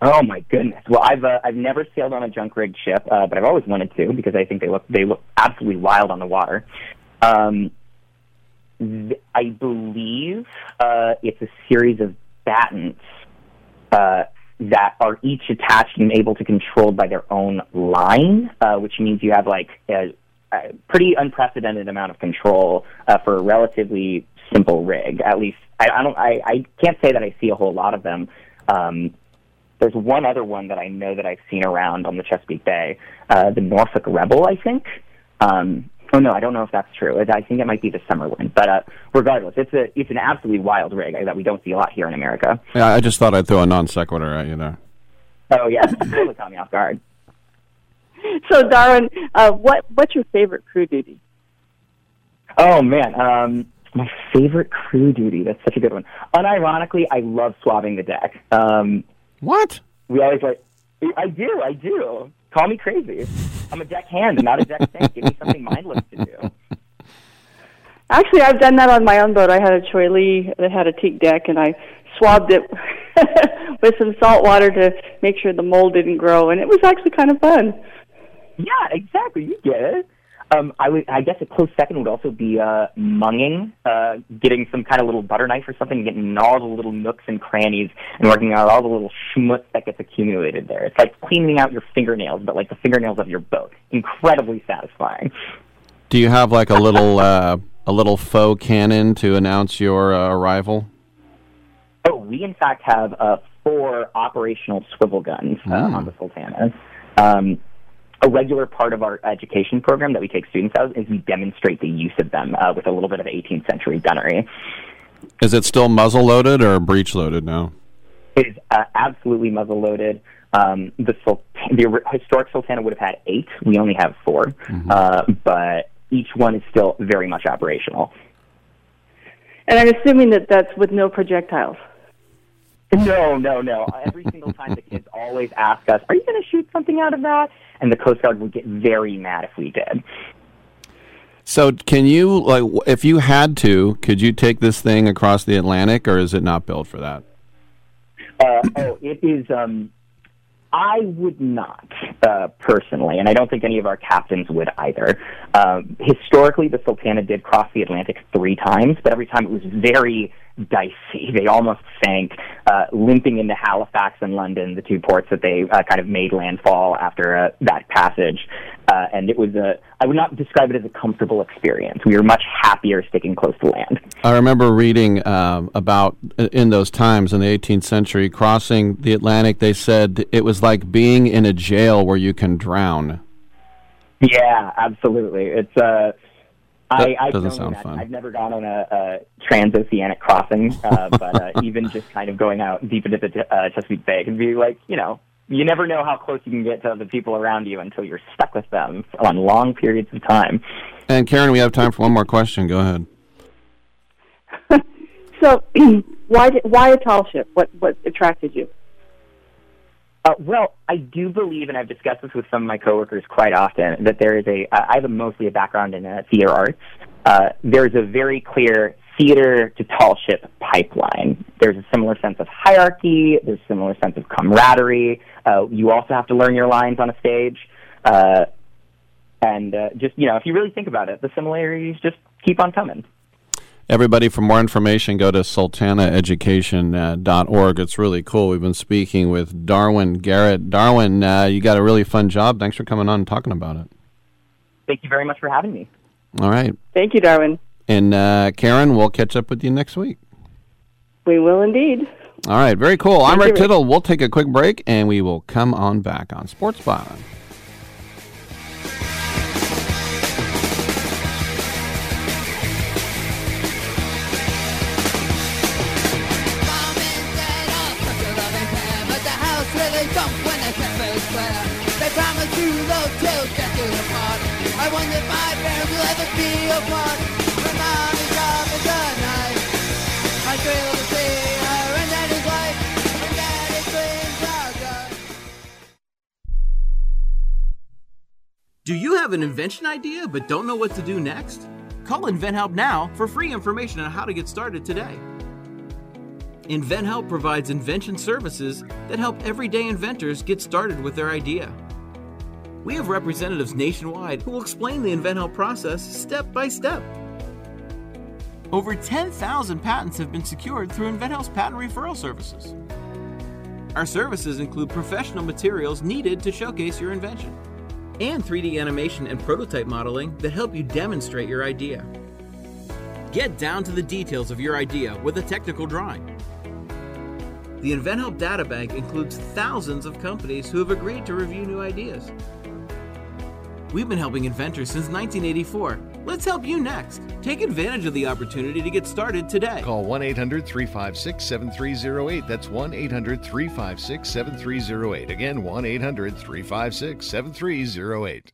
[SPEAKER 19] Oh my goodness! Well, I've uh, I've never sailed on a junk rigged ship, uh, but I've always wanted to because I think they look they look absolutely wild on the water. Um, th- I believe uh, it's a series of battens uh, that are each attached and able to control by their own line, uh, which means you have like a pretty unprecedented amount of control uh, for a relatively simple rig. At least I, I don't I, I can't say that I see a whole lot of them. Um, there's one other one that I know that I've seen around on the Chesapeake Bay, uh, the Norfolk Rebel, I think. Um, Oh no, I don't know if that's true. I think it might be the summer wind, but uh, regardless, it's a it's an absolutely wild rig that we don't see a lot here in America.
[SPEAKER 2] Yeah, I just thought I'd throw a non sequitur at you there.
[SPEAKER 19] Oh yeah, totally caught me off guard.
[SPEAKER 18] So, Darwin, uh, what what's your favorite crew duty?
[SPEAKER 19] Oh man, um, my favorite crew duty. That's such a good one. Unironically, I love swabbing the deck. Um,
[SPEAKER 2] what?
[SPEAKER 19] We always like. I do. I do. Call me crazy. I'm a deck hand and not a deck saint. Give me something mindless to do.
[SPEAKER 18] Actually, I've done that on my own boat. I had a Choy Lee that had a teak deck, and I swabbed it with some salt water to make sure the mold didn't grow, and it was actually kind of fun.
[SPEAKER 19] Yeah, exactly. You get it. Um, I would, I guess a close second would also be uh, munging, uh, getting some kind of little butter knife or something, getting all the little nooks and crannies, and working out all the little schmutz that gets accumulated there. It's like cleaning out your fingernails, but like the fingernails of your boat. Incredibly satisfying.
[SPEAKER 2] Do you have like a little uh, a little faux cannon to announce your uh, arrival?
[SPEAKER 19] Oh, we in fact have uh, four operational swivel guns
[SPEAKER 2] Hmm.
[SPEAKER 19] on the Sultana. Um, a regular part of our education program that we take students out is we demonstrate the use of them uh, with a little bit of 18th century gunnery.
[SPEAKER 2] Is it still muzzle loaded or breech loaded now?
[SPEAKER 19] It is uh, absolutely muzzle loaded. Um, the Sul- the historic Sultana would have had eight. We only have 4 uh, but each one is still very much operational.
[SPEAKER 18] And I'm assuming that that's with no projectiles.
[SPEAKER 19] No, no, no. Every single time the kids always ask us, "Are you going to shoot something out of that?" And the Coast Guard would get very mad if we did.
[SPEAKER 2] So can you like if you had to, could you take this thing across the Atlantic, or is it not built for that?
[SPEAKER 19] Uh, oh, it is. Um, I would not uh, personally, and I don't think any of our captains would either. Um, historically, the Sultana did cross the Atlantic three times, but every time it was very dicey. They almost sank, uh, limping into Halifax and London, the two ports that they uh, kind of made landfall after uh, that passage. Uh, and it was a, I would not describe it as a comfortable experience. We were much happier sticking close to land.
[SPEAKER 2] I remember reading um, about uh, in those times in the 18th century crossing the Atlantic. They said it was like being in a jail where you can drown.
[SPEAKER 19] Yeah, absolutely. It's uh, I,
[SPEAKER 2] That
[SPEAKER 19] I've
[SPEAKER 2] doesn't sound
[SPEAKER 19] that.
[SPEAKER 2] fun.
[SPEAKER 19] I've never gone on a, a transoceanic crossing, uh, but uh, even just kind of going out deep into the uh, Chesapeake Bay can be like, you know, you never know how close you can get to the people around you until you're stuck with them on long periods of time.
[SPEAKER 2] And Karen, we have time for one more question. Go ahead.
[SPEAKER 18] So, why did, why a tall ship? What what attracted you?
[SPEAKER 19] Uh, well, I do believe, and I've discussed this with some of my coworkers quite often, that there is a. Uh, I have a, mostly a background in uh, theater arts. Uh, there's a very clear theater to tall ship pipeline. There's a similar sense of hierarchy. There's a similar sense of camaraderie. Uh, you also have to learn your lines on a stage, uh, and uh, just you know, if you really think about it, the similarities just keep on coming.
[SPEAKER 2] Everybody, for more information, go to sultanaeducation.org. It's really cool. We've been speaking with Darwin Garrett. Darwin, uh, you got a really fun job. Thanks for coming on and talking about it.
[SPEAKER 19] Thank you very much for having me.
[SPEAKER 2] All right.
[SPEAKER 18] Thank you, Darwin.
[SPEAKER 2] And uh, Karen, we'll catch up with you next week.
[SPEAKER 18] We will indeed.
[SPEAKER 2] All right. Very cool. I'm
[SPEAKER 18] Thank you,
[SPEAKER 2] Rick
[SPEAKER 18] Rick.
[SPEAKER 2] Tittle. We'll take a quick break and we will come on back on Sports Byline.
[SPEAKER 13] Do
[SPEAKER 20] you have an invention idea but don't know what to do next? Call InventHelp now for free information on how to get started today. InventHelp provides invention services that help everyday inventors get started with their idea. We have representatives nationwide who will explain the InventHelp process step by step. Over 10,000 patents have been secured through InventHelp's patent referral services. Our services include professional materials needed to showcase your invention and 3D animation and prototype modeling that help you demonstrate your idea. Get down to the details of your idea with a technical drawing. The InventHelp Databank includes thousands of companies who have agreed to review new ideas. We've been helping inventors since 1984. Let's help you next. Take advantage of the opportunity to get started today.
[SPEAKER 21] Call 1 800 356 7308. That's 1 800 356 7308. Again, 1 800 356 7308.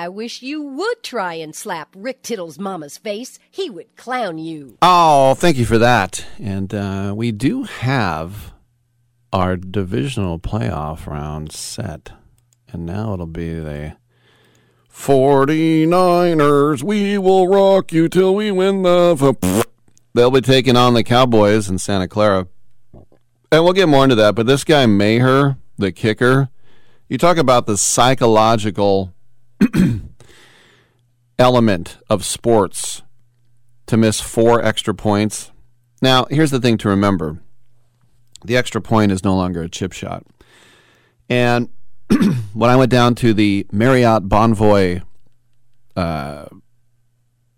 [SPEAKER 14] I wish you would try and slap Rick Tittle's mama's face. He would clown you.
[SPEAKER 2] Oh, thank you for that. And uh, we do have our divisional playoff round set. And now it'll be the 49ers. We will rock you till we win the. They'll be taking on the Cowboys in Santa Clara. And we'll get more into that. But this guy, Maher, the kicker, you talk about the psychological element of sports to miss four extra points. Now, here's the thing to remember the extra point is no longer a chip shot. And when I went down to the Marriott Bonvoy, uh,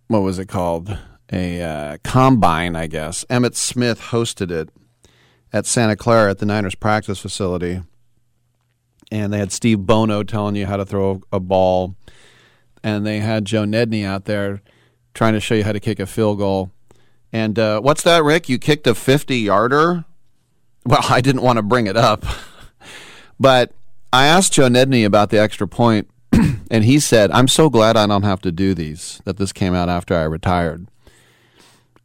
[SPEAKER 2] what was it called? A uh, combine, I guess. Emmitt Smith hosted it at Santa Clara at the Niners practice facility. And they had Steve Bono telling you how to throw a ball. And they had Joe Nedney out there trying to show you how to kick a field goal. And uh, what's that, Rick? You kicked a 50 yarder? Well, I didn't want to bring it up. but I asked Joe Nedney about the extra point, and he said, I'm so glad I don't have to do these, that this came out after I retired.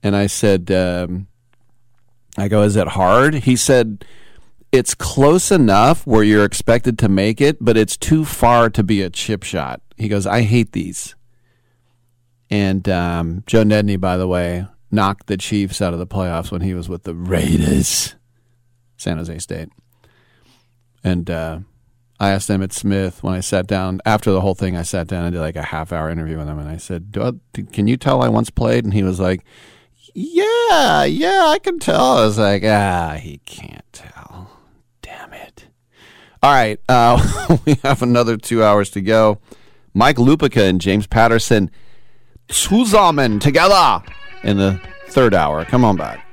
[SPEAKER 2] And I said, um, I go, is it hard? He said, it's close enough where you're expected to make it, but it's too far to be a chip shot. He goes, I hate these. And um, Joe Nedney, by the way, knocked the Chiefs out of the playoffs when he was with the Raiders, San Jose State. And uh, I asked Emmitt Smith when I sat down after the whole thing. I sat down and did like a half hour interview with him, and I said, I, "Can you tell I once played?" And he was like, "Yeah, yeah, I can tell." I was like, "Ah, he can't tell. Damn it." All right, uh, we have another two hours to go. Mike Lupica and James Patterson zusammen together in the third hour. Come on back.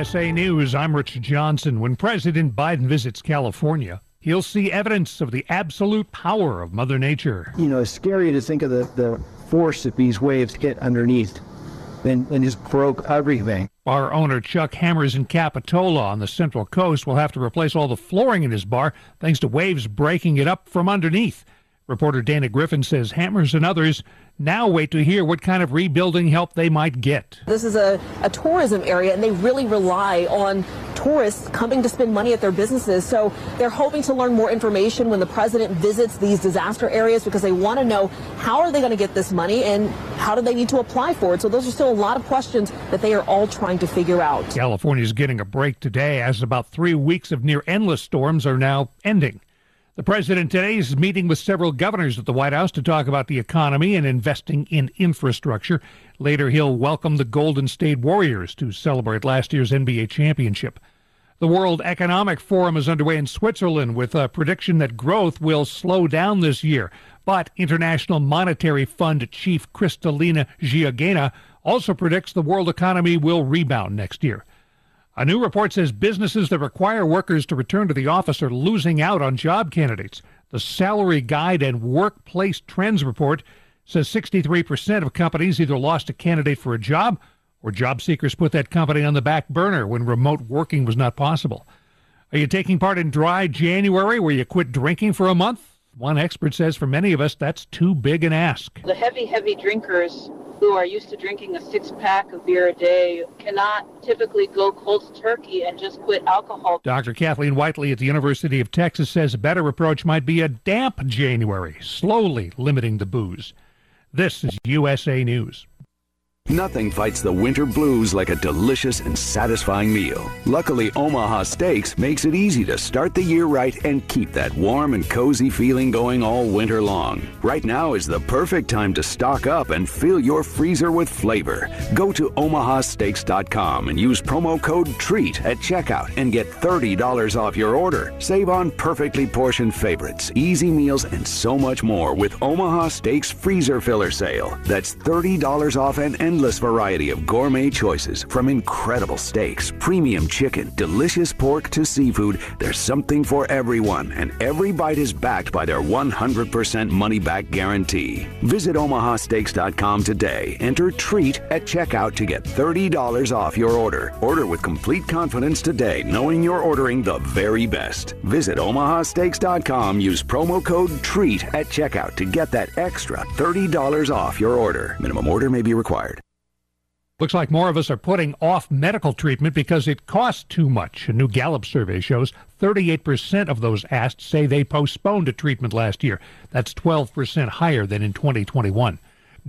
[SPEAKER 22] USA News, I'm Rich Johnson. When President Biden visits California, he'll see evidence of the absolute power of Mother Nature.
[SPEAKER 23] You know, it's scary to think of the, the force that these waves hit underneath and, and just broke everything.
[SPEAKER 22] Bar owner Chuck Hammers in Capitola on the Central Coast will have to replace all the flooring in his bar thanks to waves breaking it up from underneath. Reporter Dana Griffin says Hammers and others now wait to hear what kind of rebuilding help they might get.
[SPEAKER 24] This is a, a tourism area, and they really rely on tourists coming to spend money at their businesses. So they're hoping to learn more information when the president visits these disaster areas because they want to know how are they going to get this money and how do they need to apply for it. So those are still a lot of questions that they are all trying to figure out.
[SPEAKER 22] California is getting a break today as about three weeks of near endless storms are now ending. The president today is meeting with several governors at the White House to talk about the economy and investing in infrastructure. Later, he'll welcome the Golden State Warriors to celebrate last year's NBA championship. The World Economic Forum is underway in Switzerland with a prediction that growth will slow down this year. But International Monetary Fund Chief Kristalina Georgieva also predicts the world economy will rebound next year. A new report says businesses that require workers to return to the office are losing out on job candidates. The Salary Guide and Workplace Trends report says 63% of companies either lost a candidate for a job or job seekers put that company on the back burner when remote working was not possible. Are you taking part in dry January where you quit drinking for a month? One expert says for many of us that's too big an ask.
[SPEAKER 25] The heavy, heavy drinkers who are used to drinking a six pack of beer a day cannot typically go cold turkey and just quit alcohol.
[SPEAKER 22] Dr. Kathleen Whiteley at the University of Texas says a better approach might be a damp January, slowly limiting the booze. This is USA News.
[SPEAKER 26] Nothing fights the winter blues like a delicious and satisfying meal. Luckily, Omaha Steaks makes it easy to start the year right and keep that warm and cozy feeling going all winter long. Right now is the perfect time to stock up and fill your freezer with flavor. Go to omahasteaks.com and use promo code TREAT at checkout and get $30 off your order. Save on perfectly portioned favorites, easy meals, and so much more with Omaha Steaks Freezer Filler Sale. That's $30 off an endless variety of gourmet choices from incredible steaks, premium chicken, delicious pork to seafood. There's something for everyone, and every bite is backed by their 100% money back guarantee. Visit omahasteaks.com today. Enter TREAT at checkout to get $30 off your order. Order with complete confidence today, knowing you're ordering the very best. Visit omahasteaks.com. Use promo code TREAT at checkout to get that extra $30 off your order. Minimum order may be required.
[SPEAKER 22] Looks like more of us are putting off medical treatment because it costs too much. A new Gallup survey shows 38% of those asked say they postponed a treatment last year. That's 12% higher than in 2021.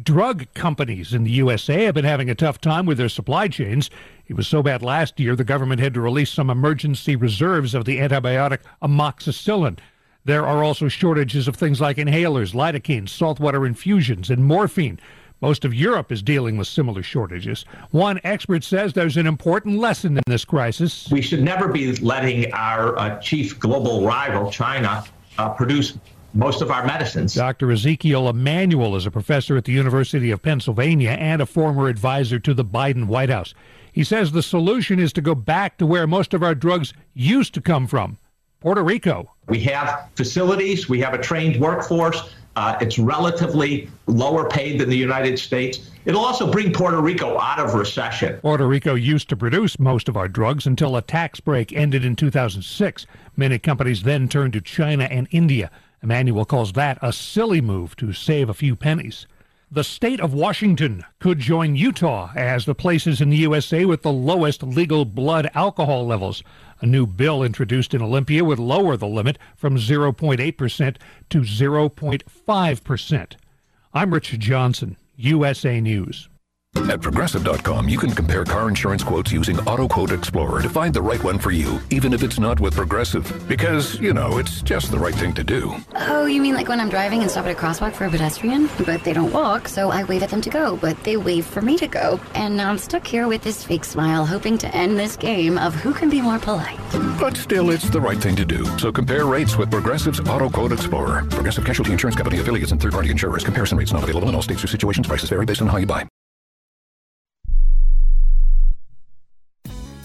[SPEAKER 22] Drug companies in the USA have been having a tough time with their supply chains. It was so bad last year the government had to release some emergency reserves of the antibiotic amoxicillin. There are also shortages of things like inhalers, lidocaine, saltwater infusions, and morphine. Most of Europe is dealing with similar shortages. One expert says there's an important lesson in this crisis.
[SPEAKER 27] We should never be letting our uh, chief global rival, China, uh, produce most of our medicines.
[SPEAKER 22] Dr. Ezekiel Emanuel is a professor at the University of Pennsylvania and a former advisor to the Biden White House. He says the solution is to go back to where most of our drugs used to come from Puerto Rico.
[SPEAKER 27] We have facilities, we have a trained workforce. Uh, it's relatively lower paid than the United States. It'll also bring Puerto Rico out of recession.
[SPEAKER 22] Puerto Rico used to produce most of our drugs until a tax break ended in 2006. Many companies then turned to China and India. Emanuel calls that a silly move to save a few pennies. The state of Washington could join Utah as the places in the USA with the lowest legal blood alcohol levels. A new bill introduced in Olympia would lower the limit from 0.8% to 0.5%. I'm Rich Johnson, USA News.
[SPEAKER 28] At progressive.com, you can compare car insurance quotes using Auto Quote Explorer to find the right one for you, even if it's not with Progressive. Because, you know, it's just the right thing to do.
[SPEAKER 29] Oh, you mean like when I'm driving and stop at a crosswalk for a pedestrian? But they don't walk, so I wave at them to go, but they wave for me to go. And now I'm stuck here with this fake smile, hoping to end this game of who can be more polite.
[SPEAKER 28] But still, it's the right thing to do. So compare rates with Progressive's Auto Quote Explorer. Progressive Casualty Insurance Company affiliates and third party insurers. Comparison rates not available in all states or situations. Prices vary based on how you buy.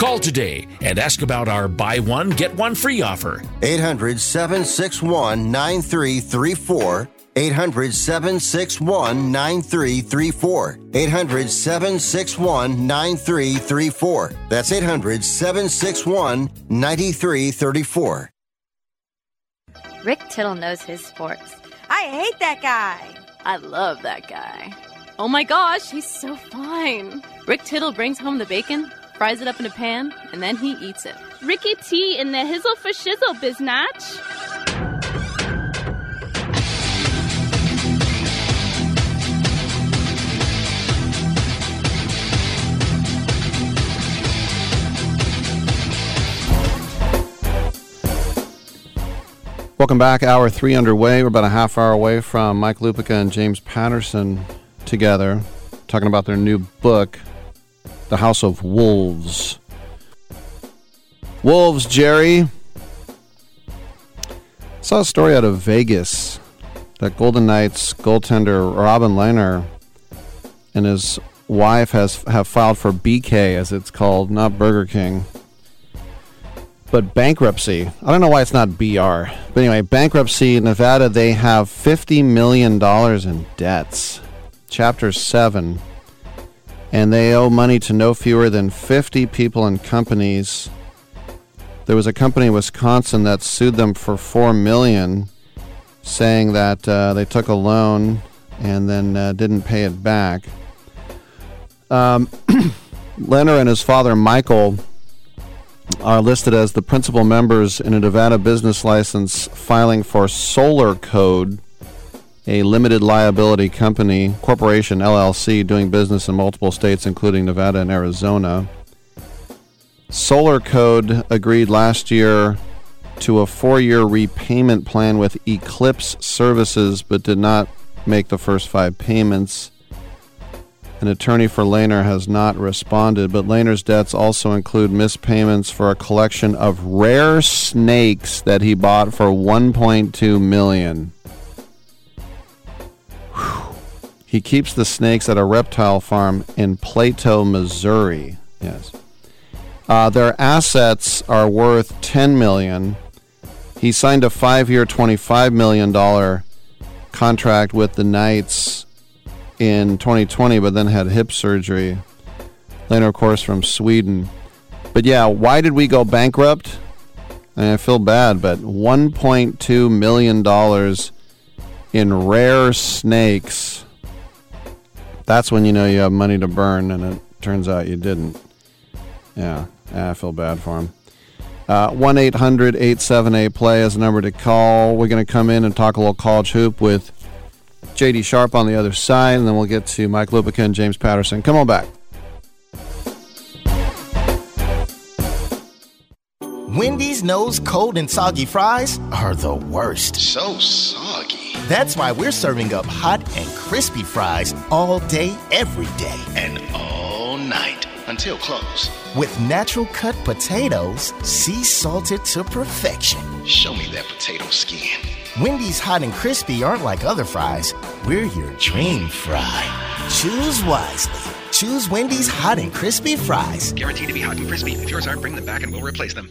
[SPEAKER 30] Call today and ask about our buy one, get one free offer.
[SPEAKER 8] 800 761 9334. 800 761 9334. 800 761 9334. That's 800 761 9334.
[SPEAKER 31] Rick Tittle knows his sports.
[SPEAKER 32] I hate that guy.
[SPEAKER 31] I love that guy. Oh my gosh, he's so fine. Rick Tittle brings home the bacon, fries it up in a pan, and then he eats it.
[SPEAKER 33] Ricky T in the hizzle for shizzle, biznatch.
[SPEAKER 2] Welcome back. Hour three underway. We're about a half hour away from Mike Lupica and James Patterson together, talking about their new book, The House of Wolves. Wolves, Jerry. saw a story out of Vegas that Golden Knights goaltender Robin Lehner and his wife has have filed for BK, as it's called, not Burger King but bankruptcy. I don't know why it's not BR. But anyway, bankruptcy Nevada, they have $50 million in debts. Chapter 7. And they owe money to no fewer than 50 people and companies. There was a company in Wisconsin that sued them for 4 million, saying that uh, they took a loan and then uh, didn't pay it back. Um, Lehner and his father, Michael, are listed as the principal members in a Nevada business license filing for Solar Code, a limited liability company, corporation, LLC, doing business in multiple states, including Nevada and Arizona. Solar Code agreed last year to a four year repayment plan with Eclipse Services, but did not make the first five payments. An attorney for Lehner has not responded, but Lehner's debts also include missed payments for a collection of rare snakes that he bought for 1.2 million. He keeps the snakes at a reptile farm in Plato, Missouri. Yes. Uh, their assets are worth 10 million. He signed a 5-year, 25 million dollar contract with the Knights in 2020, but then had hip surgery. Later, of course, from Sweden. But yeah, why did we go bankrupt? And I feel bad, but 1.2 million dollars in rare snakes. That's when you know you have money to burn, and it turns out you didn't. Yeah, I feel bad for him. Uh, 1 800 878 play is the number to call. We're going to come in and talk a little college hoop with JD Sharp on the other side, and then we'll get to Mike Lupica and James Patterson. Come on back.
[SPEAKER 34] Wendy's knows cold and soggy fries are the worst.
[SPEAKER 35] So soggy.
[SPEAKER 34] That's why we're serving up hot and crispy fries all day, every day.
[SPEAKER 35] And all night until close.
[SPEAKER 34] With natural cut potatoes, sea salted to perfection.
[SPEAKER 35] Show me that potato skin.
[SPEAKER 34] Wendy's hot and crispy aren't like other fries. We're your dream fry. Choose wisely. Choose Wendy's hot and crispy fries.
[SPEAKER 35] Guaranteed to be hot and crispy. If yours aren't, bring them back and we'll replace them.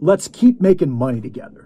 [SPEAKER 36] Let's keep making money together.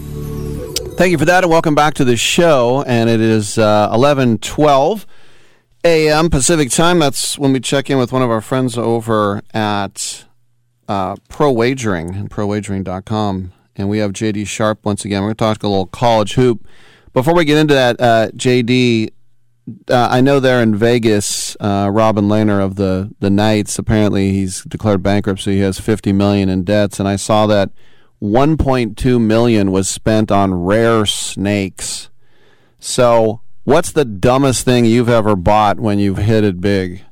[SPEAKER 2] Thank you for that, and welcome back to the show. And it is uh, eleven twelve a.m. Pacific time. That's when we check in with one of our friends over at uh, Pro Wagering and ProWagering.com. And we have JD Sharp once again. We're going to talk a little college hoop. Before we get into that, uh, JD, uh, I know there in Vegas, uh, Robin Lehner of the the Knights. Apparently, he's declared bankruptcy. He has fifty million in debts, and I saw that 1.2 million was spent on rare snakes. So, what's the dumbest thing you've ever bought when you've hit it big?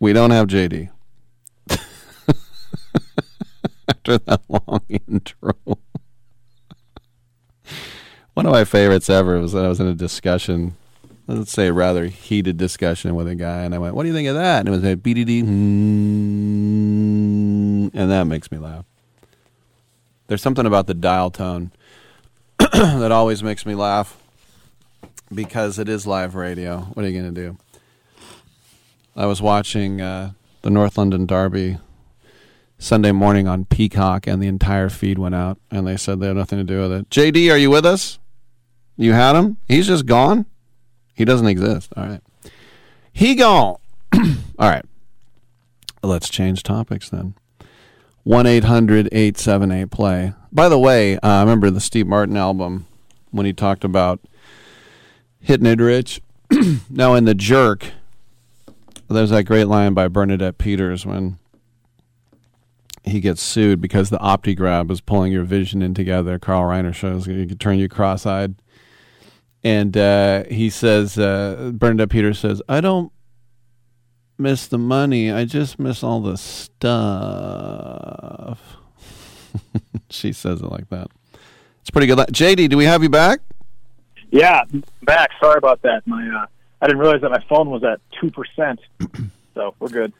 [SPEAKER 2] We don't have JD. After that long intro. One of my favorites ever was that I was in a discussion let's say a rather heated discussion with a guy, and I went, "What do you think of that?" And it was a BDD, mm, and that makes me laugh. There's something about the dial tone that always makes me laugh because it is live radio. What are you going to do? I was watching uh, the North London Derby Sunday morning on Peacock, and the entire feed went out, and they said they had nothing to do with it. JD, are you with us? You had him? He's just gone? He doesn't exist. All right. He gone. All right. Let's change topics then. 1 800 878 play. By the way, uh, I remember the Steve Martin album when he talked about hitting it rich. now, in The Jerk, there's that great line by Bernadette Peters when he gets sued because the opti grab is pulling your vision in together. Carl Reiner shows you can turn you cross eyed. And uh, he says, uh, Bernadette Peters says, I don't miss the money. I just miss all the stuff. she says it like that. It's pretty good. JD, do we have you back?
[SPEAKER 37] Yeah, back. Sorry about that. My uh, I didn't realize that my phone was at two percent. so we're good.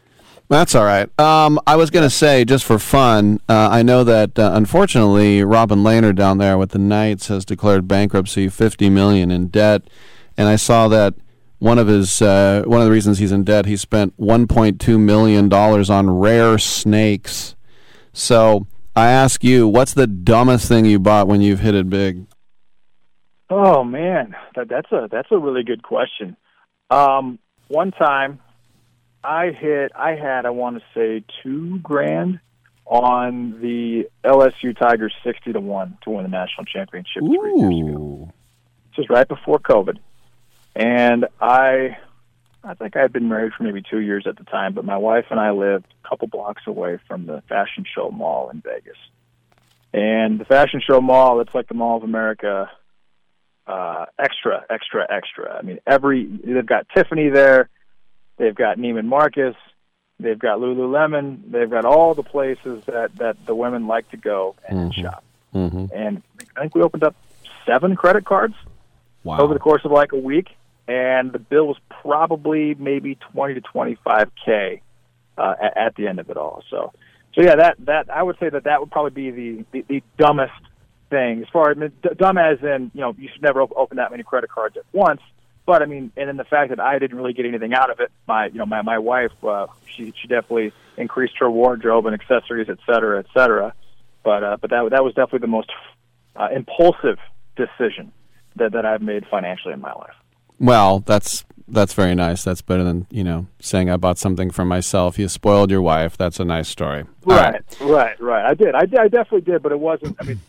[SPEAKER 2] That's all right. Um, I was going to say, just for fun, uh, I know that uh, unfortunately Robin Lehner down there with the Knights has declared bankruptcy, fifty million in debt, and I saw that one of his uh, one of the reasons he's in debt. He spent 1.2 million dollars on rare snakes. So I ask you, what's the dumbest thing you bought when you've hit it big?
[SPEAKER 37] Oh man, that, that's a that's a really good question. Um, one time, I hit. I had I want to say two grand on the LSU Tigers sixty to one to win the national championship three years ago. This was right before COVID, and I, I think I had been married for maybe two years at the time, but my wife and I lived a couple blocks away from the Fashion Show Mall in Vegas, and the Fashion Show Mall. It's like the Mall of America uh, extra, extra, extra. I mean, every they've got Tiffany there, they've got Neiman Marcus, they've got Lululemon, they've got all the places that that the women like to go and shop.
[SPEAKER 2] Mm-hmm.
[SPEAKER 37] And I think we opened up seven credit cards
[SPEAKER 2] Wow.
[SPEAKER 37] over the course of like a week, and the bill was probably maybe twenty to twenty five k uh, at, at the end of it all. So, so yeah, that that I would say that that would probably be the the, the dumbest thing as far as I mean, d- dumb as in you know you should never op- open that many credit cards at once. But I mean, and then the fact that I didn't really get anything out of it. My you know my my wife uh, she she definitely increased her wardrobe and accessories, et cetera, et cetera. But uh, but that that was definitely the most uh, impulsive decision that that I've made financially in my life.
[SPEAKER 2] Well, that's that's very nice. That's better than you know saying I bought something for myself. You spoiled your wife. That's a nice story.
[SPEAKER 37] Right, right, right. I did. I did. I definitely did, but it wasn't. I mean,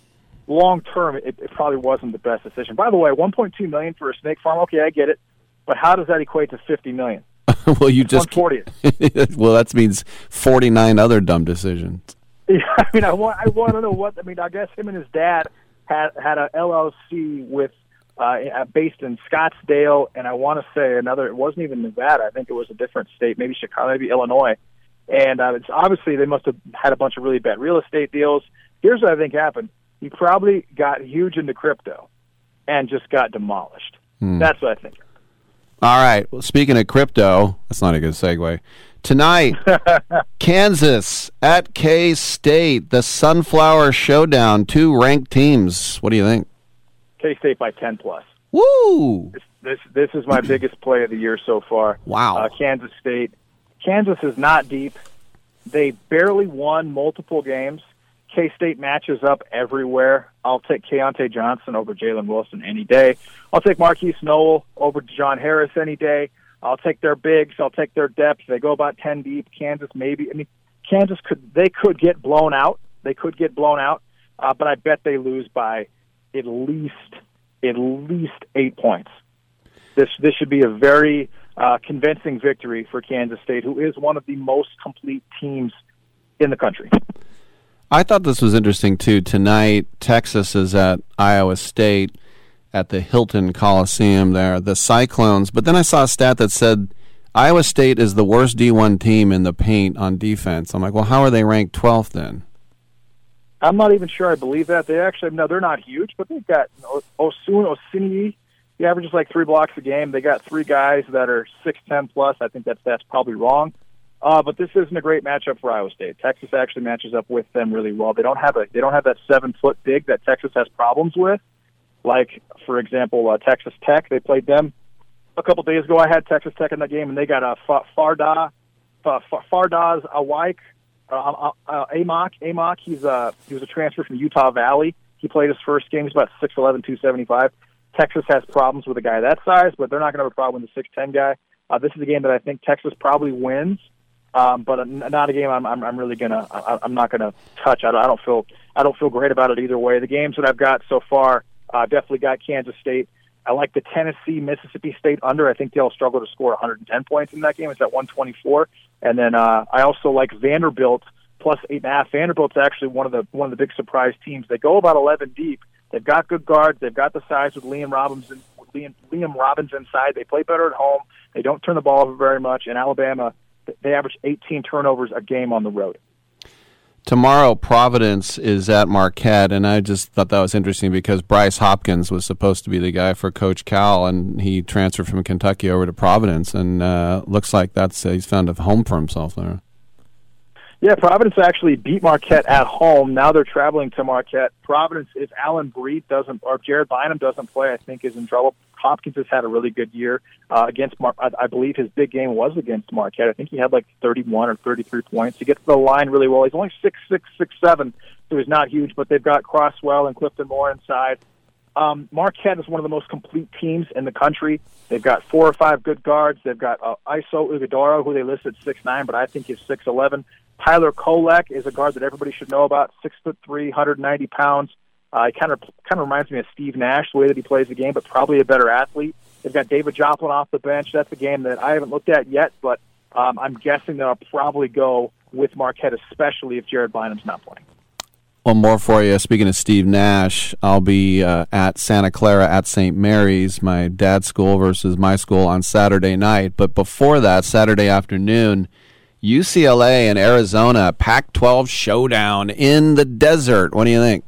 [SPEAKER 37] long term, it, it probably wasn't the best decision. By the way, 1.2 million for a snake farm. Okay, I get it, but how does that equate to 50 million?
[SPEAKER 2] well, you just
[SPEAKER 37] 140.
[SPEAKER 2] well, that means forty nine other dumb decisions.
[SPEAKER 37] Yeah, I mean, I want. I want to know what. I mean, I guess him and his dad had had a LLC with uh, uh, based in Scottsdale, and I want to say another. It wasn't even Nevada. I think it was a different state, maybe Chicago, maybe Illinois. And uh, it's obviously they must have had a bunch of really bad real estate deals. Here's what I think happened: he probably got huge into crypto, and just got demolished.
[SPEAKER 2] Hmm.
[SPEAKER 37] That's what I think.
[SPEAKER 2] All right. Well, speaking of crypto, that's not a good segue. Tonight, Kansas at K State, the Sunflower Showdown. Two ranked teams. What do you think?
[SPEAKER 37] K State by ten plus.
[SPEAKER 2] Woo!
[SPEAKER 37] This, this this is my biggest play of the year so far.
[SPEAKER 2] Wow.
[SPEAKER 37] Uh, Kansas State. Kansas is not deep. They barely won multiple games. K State matches up everywhere. I'll take Keyontae Johnson over Jalen Wilson any day. I'll take Markquis Nowell over John Harris any day. I'll take their bigs. I'll take their depth. They go about ten deep. Kansas maybe. I mean, Kansas could they could get blown out. They could get blown out, uh, but I bet they lose by at least at least eight points. This this should be a very uh, convincing victory for Kansas State, who is one of the most complete teams in the country.
[SPEAKER 2] I thought this was interesting too. Tonight, Texas is at Iowa State at the Hilton Coliseum there, the Cyclones. But then I saw a stat that said Iowa State is the worst D1 team in the paint on defense. I'm like, well, how are they ranked 12th then?
[SPEAKER 37] I'm not even sure I believe that. They actually no, they're not huge, but they've got Osun Osunniyi. He averages like three blocks a game. They got three guys that are six ten plus. I think that's that's probably wrong. Uh, but this isn't a great matchup for Iowa State. Texas actually matches up with them really well. They don't have a they don't have that seven foot big that Texas has problems with. Like for example, uh, Texas Tech. They played them a couple days ago. I had Texas Tech in that game, and they got a uh, Farda uh, Fardaws Awike uh, uh, Aimaq. Aimaq. He's uh, he was a transfer from Utah Valley. He played his first game. He's about six eleven, two seventy five. Texas has problems with a guy that size, but they're not going to have a problem with the six ten guy. Uh, this is a game that I think Texas probably wins, um, but not a game I'm, I'm, I'm really gonna I'm not gonna touch. I don't, I don't feel I don't feel great about it either way. The games that I've got so far uh, definitely got Kansas State. I like the Tennessee Mississippi State under. I think they'll struggle to score 110 points in that game. It's at 124. And then uh, I also like Vanderbilt plus eight and a half. Vanderbilt's actually one of the one of the big surprise teams. They go about 11 deep. They've got good guards. They've got the size with Liam Robinson. Liam, Liam Robbins inside. They play better at home. They don't turn the ball over very much. In Alabama, they average 18 turnovers a game on the road.
[SPEAKER 2] Tomorrow, Providence is at Marquette, and I just thought that was interesting because Bryce Hopkins was supposed to be the guy for Coach Cal, and he transferred from Kentucky over to Providence, and uh, looks like that's uh, he's found a home for himself there.
[SPEAKER 37] Yeah, Providence actually beat Marquette at home. Now they're traveling to Marquette. Providence, if Alyn Breed doesn't or Jared Bynum doesn't play, I think is in trouble. Hopkins has had a really good year uh, against. Mar- I, I believe his big game was against Marquette. I think he had like 31 or 33 points. He gets to the line really well. He's only six six six seven, so he's not huge. But they've got Croswell and Clifton Moore inside. Um, Marquette is one of the most complete teams in the country. They've got four or five good guards. They've got uh, Oso Ighodaro, who they listed six nine, but I think he's six eleven. Tyler Kolek is a guard that everybody should know about. Six foot three, 190 pounds. Uh, he kind of kind of reminds me of Steve Nash, the way that he plays the game, but probably a better athlete. They've got David Joplin off the bench. That's a game that I haven't looked at yet, but um, I'm guessing that I'll probably go with Marquette, especially if Jared Bynum's not playing.
[SPEAKER 2] One more for you. Speaking of Steve Nash, I'll be uh, at Santa Clara at St. Mary's, my dad's school versus my school on Saturday night. But before that, Saturday afternoon, UCLA and Arizona, Pac 12 showdown in the desert. What do you think?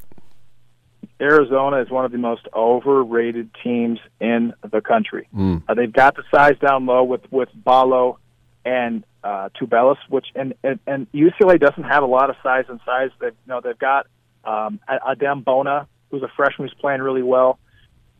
[SPEAKER 37] Arizona is one of the most overrated teams in the country.
[SPEAKER 2] Mm.
[SPEAKER 37] Uh, they've got the size down low with with Ballo and uh, Tubelis, which and, and and UCLA doesn't have a lot of size and size. They you know they've got um, Adem Bona, who's a freshman who's playing really well,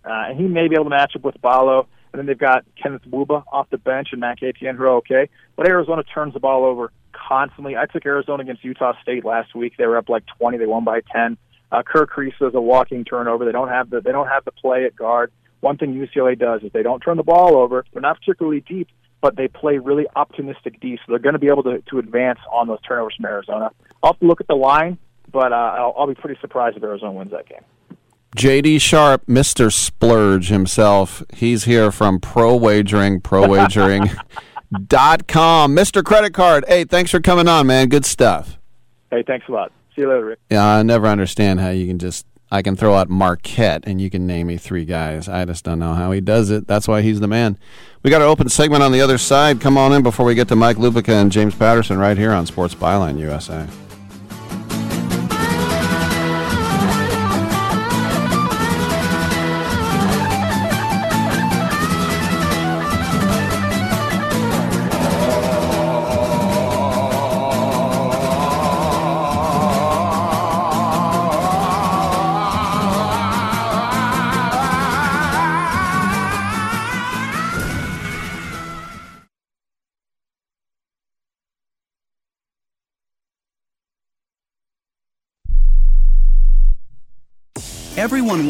[SPEAKER 37] uh, and he may be able to match up with Ballo. And then they've got Kenneth Nwuba off the bench and Mac Etienne, who are okay. But Arizona turns the ball over constantly. I took Arizona against Utah State last week. They were up like 20. They won by 10. Uh, Kerr Kriisa is a walking turnover. They don't have the they don't have the play at guard. One thing UCLA does is they don't turn the ball over. They're not particularly deep, but they play really optimistic D, so they're going to be able to, to advance on those turnovers from Arizona. I'll have to look at the line, but uh, I'll, I'll be pretty surprised if Arizona wins that game.
[SPEAKER 2] JD Sharp, Mr. Splurge himself. He's here from Pro Wagering, Pro Wagering. Mr. Credit Card. Hey, thanks for coming on, man. Good stuff.
[SPEAKER 37] Hey, thanks a lot. See you later, Rick.
[SPEAKER 2] Yeah, I never understand how you can just I can throw out Marquette and you can name me three guys. I just don't know how he does it. That's why he's the man. We got an open segment on the other side. Come on in before we get to Mike Lupica and James Patterson right here on Sports Byline USA.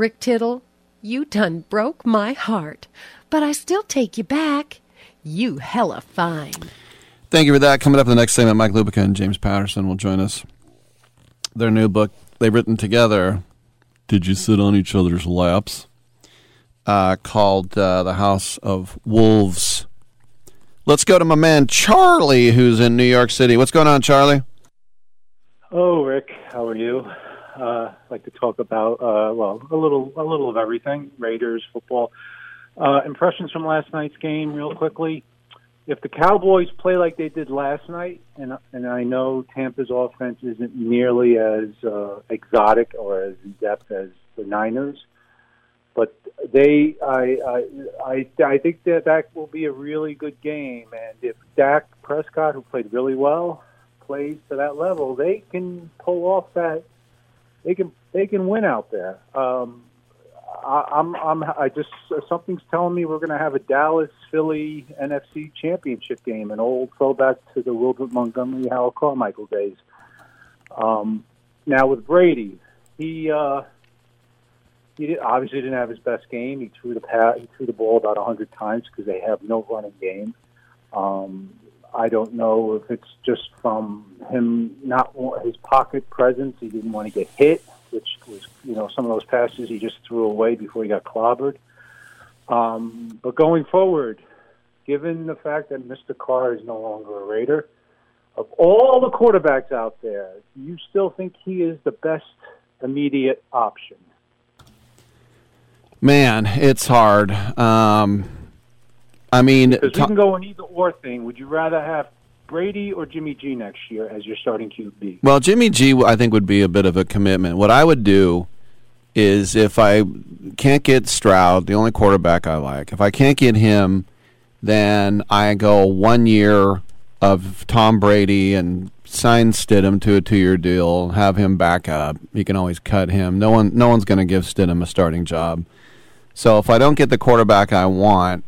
[SPEAKER 14] Rick Tittle, you done broke my heart, but I still take you back. You hella fine.
[SPEAKER 2] Thank you for that. Coming up in the next segment, Mike Lupica and James Patterson will join us. Their new book they've written together, Did You Sit on Each Other's Laps? Uh, called uh, The House of Wolves. Let's go to my man Charlie, who's in New York City. What's going on, Charlie?
[SPEAKER 38] Oh, Rick, how are you? Uh, like to talk about uh, well, a little, a little of everything. Raiders football. Uh, impressions from last night's game, real quickly. If the Cowboys play like they did last night, and and I know Tampa's offense isn't nearly as uh, exotic or as in depth as the Niners, but they, I, I, I, I think that that will be a really good game. And if Dak Prescott, who played really well, plays to that level, they can pull off that they can they can win out there. Um, I, I'm I'm I just something's telling me we're going to have a Dallas Philly NFC Championship game, an old throwback to the Wilbert Montgomery Howard Carmichael days. Um, now with Brady, he uh, he did, obviously didn't have his best game. He threw the pat, he threw the ball about a hundred times because they have no running game. Um, I don't know if it's just from him not his pocket presence. He didn't want to get hit, which was you know some of those passes he just threw away before he got clobbered. Um, but going forward, given the fact that Mr. Carr is no longer a Raider, of all the quarterbacks out there, do you still think he is the best immediate option?
[SPEAKER 2] Man, it's hard. Um, I mean,
[SPEAKER 38] Because
[SPEAKER 2] to-
[SPEAKER 38] can go an either or thing. Would you rather have Brady or Jimmy G next year as your starting QB?
[SPEAKER 2] Well, Jimmy G, I think, would be a bit of a commitment. What I would do is if I can't get Stroud, the only quarterback I like, if I can't get him, then I go one year of Tom Brady and sign Stidham to a two-year deal, have him back up. You can always cut him. No one, no one's going to give Stidham a starting job. So if I don't get the quarterback I want,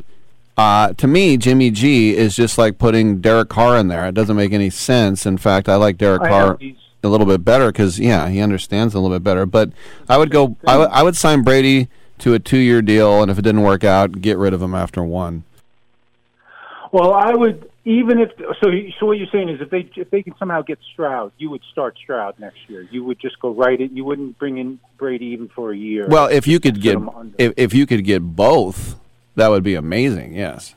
[SPEAKER 2] uh, to me, Jimmy G is just like putting Derek Carr in there. It doesn't make any sense. In fact, I like Derek
[SPEAKER 38] I
[SPEAKER 2] Carr a little bit better because yeah, he understands a little bit better. But I would go. I would- sign Brady to a two-year deal, and if it didn't work out, get rid of him after one.
[SPEAKER 38] Well, I would even if so. So what you're saying is if they if they can somehow get Stroud, you would start Stroud next year. You would just go right it. You wouldn't bring in Brady even for a year.
[SPEAKER 2] Well, if you could get if if you could get both, that would be amazing. Yes.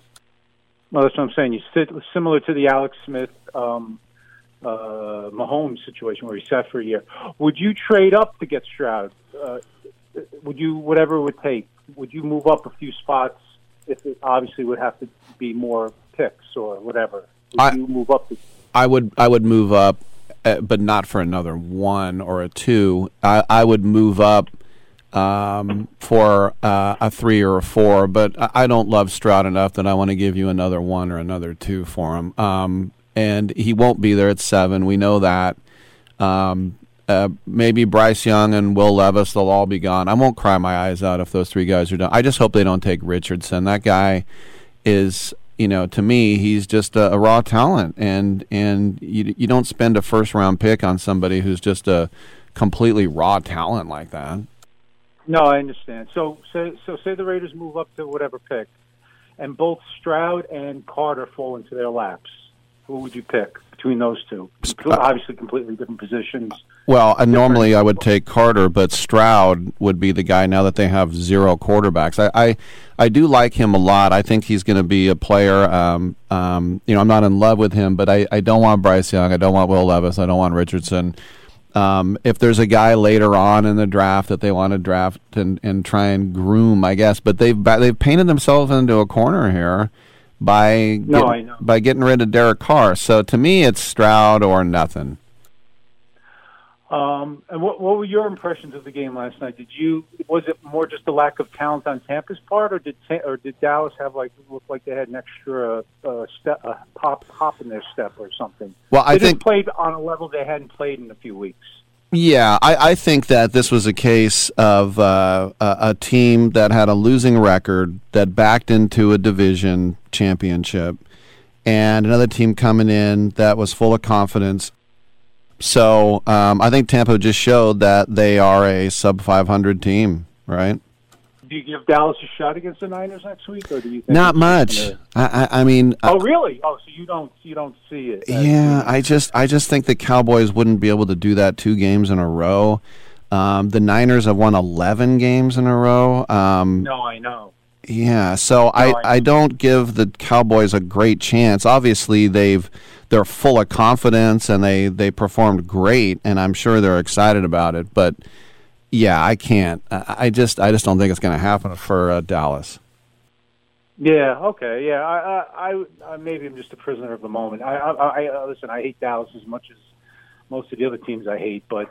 [SPEAKER 38] Well, that's what I'm saying. You sit similar to the Alex Smith, um, uh, Mahomes situation where he sat for a year. Would you trade up to get Stroud? Uh, would you, whatever it would take, would you move up a few spots? If it obviously would have to be more picks or whatever. Would
[SPEAKER 2] I-
[SPEAKER 38] you move up? To,
[SPEAKER 2] I would I would move up uh, but not for another one or a two. I, I would move up um, for uh, a three or a four, but I don't love Stroud enough that I want to give you another one or another two for him. Um, and he won't be there at seven. We know that. Um, uh, maybe Bryce Young and Will Levis, they'll all be gone. I won't cry my eyes out if those three guys are done. I just hope they don't take Richardson. That guy is, you know, to me, he's just a, a raw talent, and and you you don't spend a first round pick on somebody who's just a completely raw talent like that.
[SPEAKER 38] No, I understand. So say so say the Raiders move up to whatever pick, and both Stroud and Carter fall into their laps. Who would you pick between those two? Obviously, completely different positions.
[SPEAKER 2] Well, uh, normally I would take Carter, but Stroud would be the guy now that they have zero quarterbacks. I, I, I do like him a lot. I think he's going to be a player. Um, um, you know, I'm not in love with him, but I, I don't want Bryce Young. I don't want Will Levis. I don't want Richardson. Um, if there's a guy later on in the draft that they want to draft and, and try and groom, I guess, but they've they've painted themselves into a corner here by
[SPEAKER 38] No,
[SPEAKER 2] get- by getting rid of Derek Carr. So to me, it's Stroud or nothing.
[SPEAKER 38] Um, and what, what were your impressions of the game last night? Did you was it more just a lack of talent on Tampa's part, or did or did Dallas have like look like they had an extra uh, step, uh, pop hop in their step or something?
[SPEAKER 2] Well, I
[SPEAKER 38] they
[SPEAKER 2] think-
[SPEAKER 38] played on a level they hadn't played in a few weeks.
[SPEAKER 2] Yeah, I, I think that this was a case of uh, a, a team that had a losing record that backed into a division championship, and another team coming in that was full of confidence. So um, I think Tampa just showed that they are a sub 500 team, right?
[SPEAKER 38] Do you give Dallas a shot against the Niners next week, or do you think
[SPEAKER 2] Not much.
[SPEAKER 38] gonna-
[SPEAKER 2] I, I, I mean,
[SPEAKER 38] Oh, really? Oh, so you don't you don't see it?
[SPEAKER 2] Yeah, I just I just think the Cowboys wouldn't be able to do that two games in a row. Um, the Niners have won eleven games in a row. Um,
[SPEAKER 38] No, I know.
[SPEAKER 2] yeah, so I, I don't give the Cowboys a great chance. Obviously, they've they're full of confidence and they they performed great, and I'm sure they're excited about it. But yeah, I can't. I, just I just don't think it's going to happen for uh, Dallas.
[SPEAKER 38] Yeah. Okay. Yeah. I, I, I, maybe I'm just a prisoner of the moment. I, I, I listen. I hate Dallas as much as most of the other teams I hate, but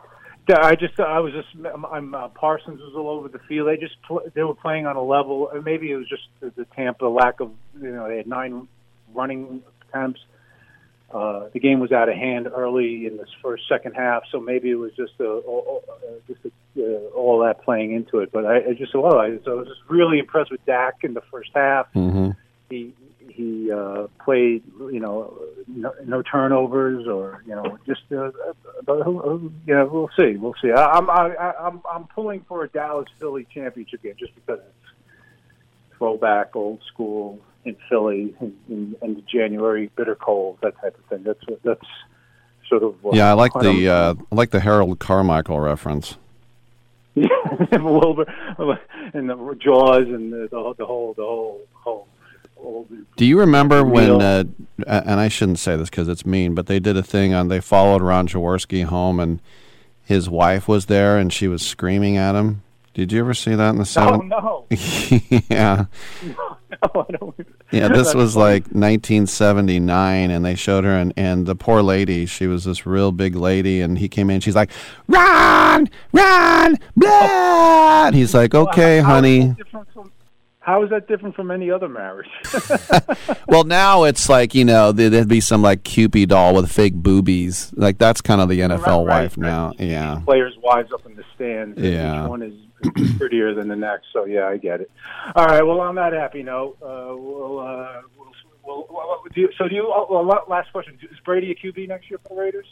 [SPEAKER 38] I just, I was just, I'm uh, Parsons was all over the field. They just, pl- they were playing on a level. Maybe it was just the, the Tampa lack of, you know, they had nine running attempts. Uh, the game was out of hand early in this first second half, so maybe it was just a, all, just a, uh, all that playing into it. But I, I just, well, I, so I was just really impressed with Dak in the first half
[SPEAKER 2] Mm-hmm.
[SPEAKER 38] he he uh, played you know no, no turnovers or you know just uh, but who, who, you know we'll see we'll see I, I'm I, I- I'm I'm pulling for a Dallas Philly championship game just because it's throwback old school in Philly in, in, in January bitter cold that type of thing that's that's sort of what
[SPEAKER 2] Yeah, I like the uh, I like the Harold Carmichael reference.
[SPEAKER 38] Wilbur and the Jaws and the, the, whole- the whole the whole whole. whole
[SPEAKER 2] Do you remember when? Uh, and I shouldn't say this because it's mean, but they did a thing on. They followed Ron Jaworski home, and his wife was there, and she was screaming at him. Did you ever see that in the
[SPEAKER 38] Oh
[SPEAKER 2] seven?
[SPEAKER 38] no!
[SPEAKER 2] yeah,
[SPEAKER 38] no, Oh, I don't.
[SPEAKER 2] yeah. This was
[SPEAKER 38] funny.
[SPEAKER 2] like 1979, and they showed her, and and the poor lady, she was this real big lady, and he came in, she's like, "Run, run, blah!" And he's like, "Okay,
[SPEAKER 38] is
[SPEAKER 2] honey."
[SPEAKER 38] that different from- How is that different from any other marriage?
[SPEAKER 2] Well, now it's like you know there- there'd be some like Cupid doll with fake boobies. Like that's kind of the NFL
[SPEAKER 38] Right,
[SPEAKER 2] wife now. Yeah.
[SPEAKER 38] Players' wives up in the stands. and
[SPEAKER 2] Yeah.
[SPEAKER 38] One is prettier than the next. So yeah, I get it. All right. Well, on that happy note, uh, we'll, uh, we'll, we'll, well, do you, so do you? Oh, well, last question: Is Brady a QB next year for the Raiders?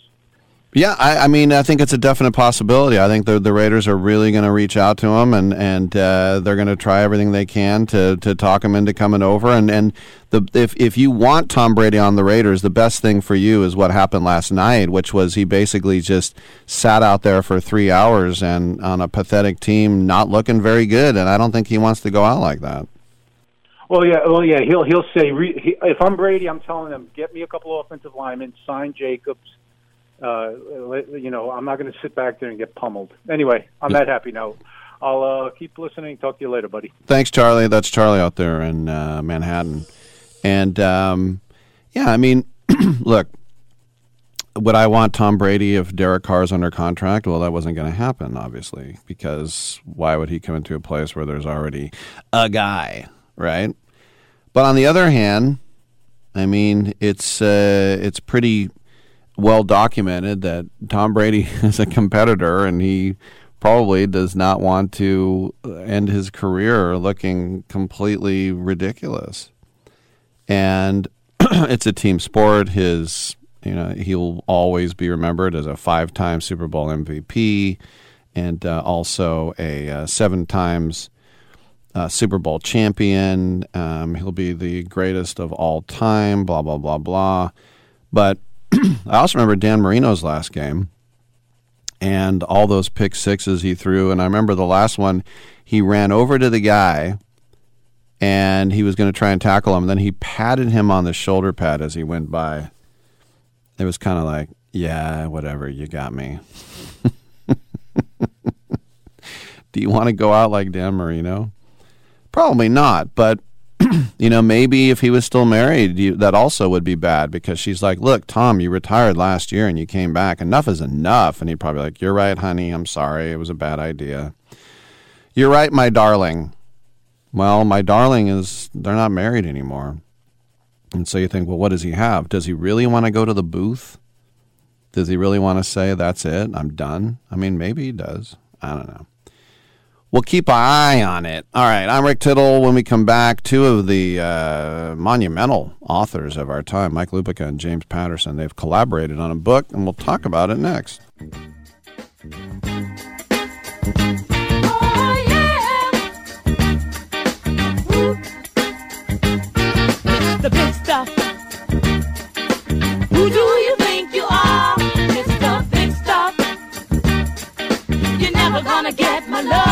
[SPEAKER 2] Yeah, I, I mean, I think it's a definite possibility. I think the the Raiders are really going to reach out to him, and and uh, they're going to try everything they can to to talk him into coming over. And and the if if you want Tom Brady on the Raiders, the best thing for you is what happened last night, which was he basically just sat out there for three hours and on a pathetic team, not looking very good. And I don't think he wants to go out like that.
[SPEAKER 38] Well, yeah. Well, yeah. He'll he'll say re, he, if I'm Brady, I'm telling them get me a couple of offensive linemen, sign Jacobs. Uh, you know, I'm not going to sit back there and get pummeled. Anyway, on that happy note, I'll uh, keep listening. Talk to you later, buddy.
[SPEAKER 2] Thanks, Charlie. That's Charlie out there in uh, Manhattan. And um, yeah, I mean, look, would I want Tom Brady if Derek Carr's under contract? Well, that wasn't going to happen, obviously, because why would he come into a place where there's already a guy, right? But on the other hand, I mean, it's uh, it's pretty well documented that Tom Brady is a competitor, and he probably does not want to end his career looking completely ridiculous. And it's a team sport. His you know, he'll always be remembered as a five time Super Bowl MVP and uh, also a uh, seven times uh, Super Bowl champion. Um, he'll be the greatest of all time, blah, blah, blah, blah. But I also remember Dan Marino's last game and all those pick sixes he threw. And I remember the last one, he ran over to the guy and he was going to try and tackle him. And then he patted him on the shoulder pad as he went by it was kind of like, yeah, whatever, you got me. Do you want to go out like Dan Marino? Probably not, but you know, maybe if he was still married, you, that also would be bad because she's like, "Look, Tom, you retired last year and you came back. Enough is enough." And he'd probably like, "You're right, honey. I'm sorry. It was a bad idea." You're right, my darling. Well, my darling is they're not married anymore. And so you think, well, what does he have? Does he really want to go to the booth? Does he really want to say, that's it, I'm done? I mean, maybe he does. I don't know. We'll keep an eye on it. All right, I'm Rick Tittle. When we come back, two of the uh, monumental authors of our time, Mike Lupica and James Patterson, they've collaborated on a book, and we'll talk about it next.
[SPEAKER 39] the big stuff. Who do you think you are? Big Stuff. You're never gonna get my love.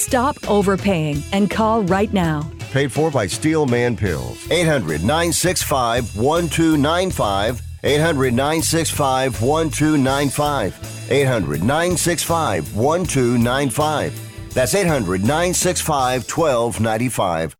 [SPEAKER 11] Stop overpaying and call right now.
[SPEAKER 8] Paid for by Steel Man Pills. 800 965 1295. 800 965 1295. 800 965 1295. That's 800 965 1295.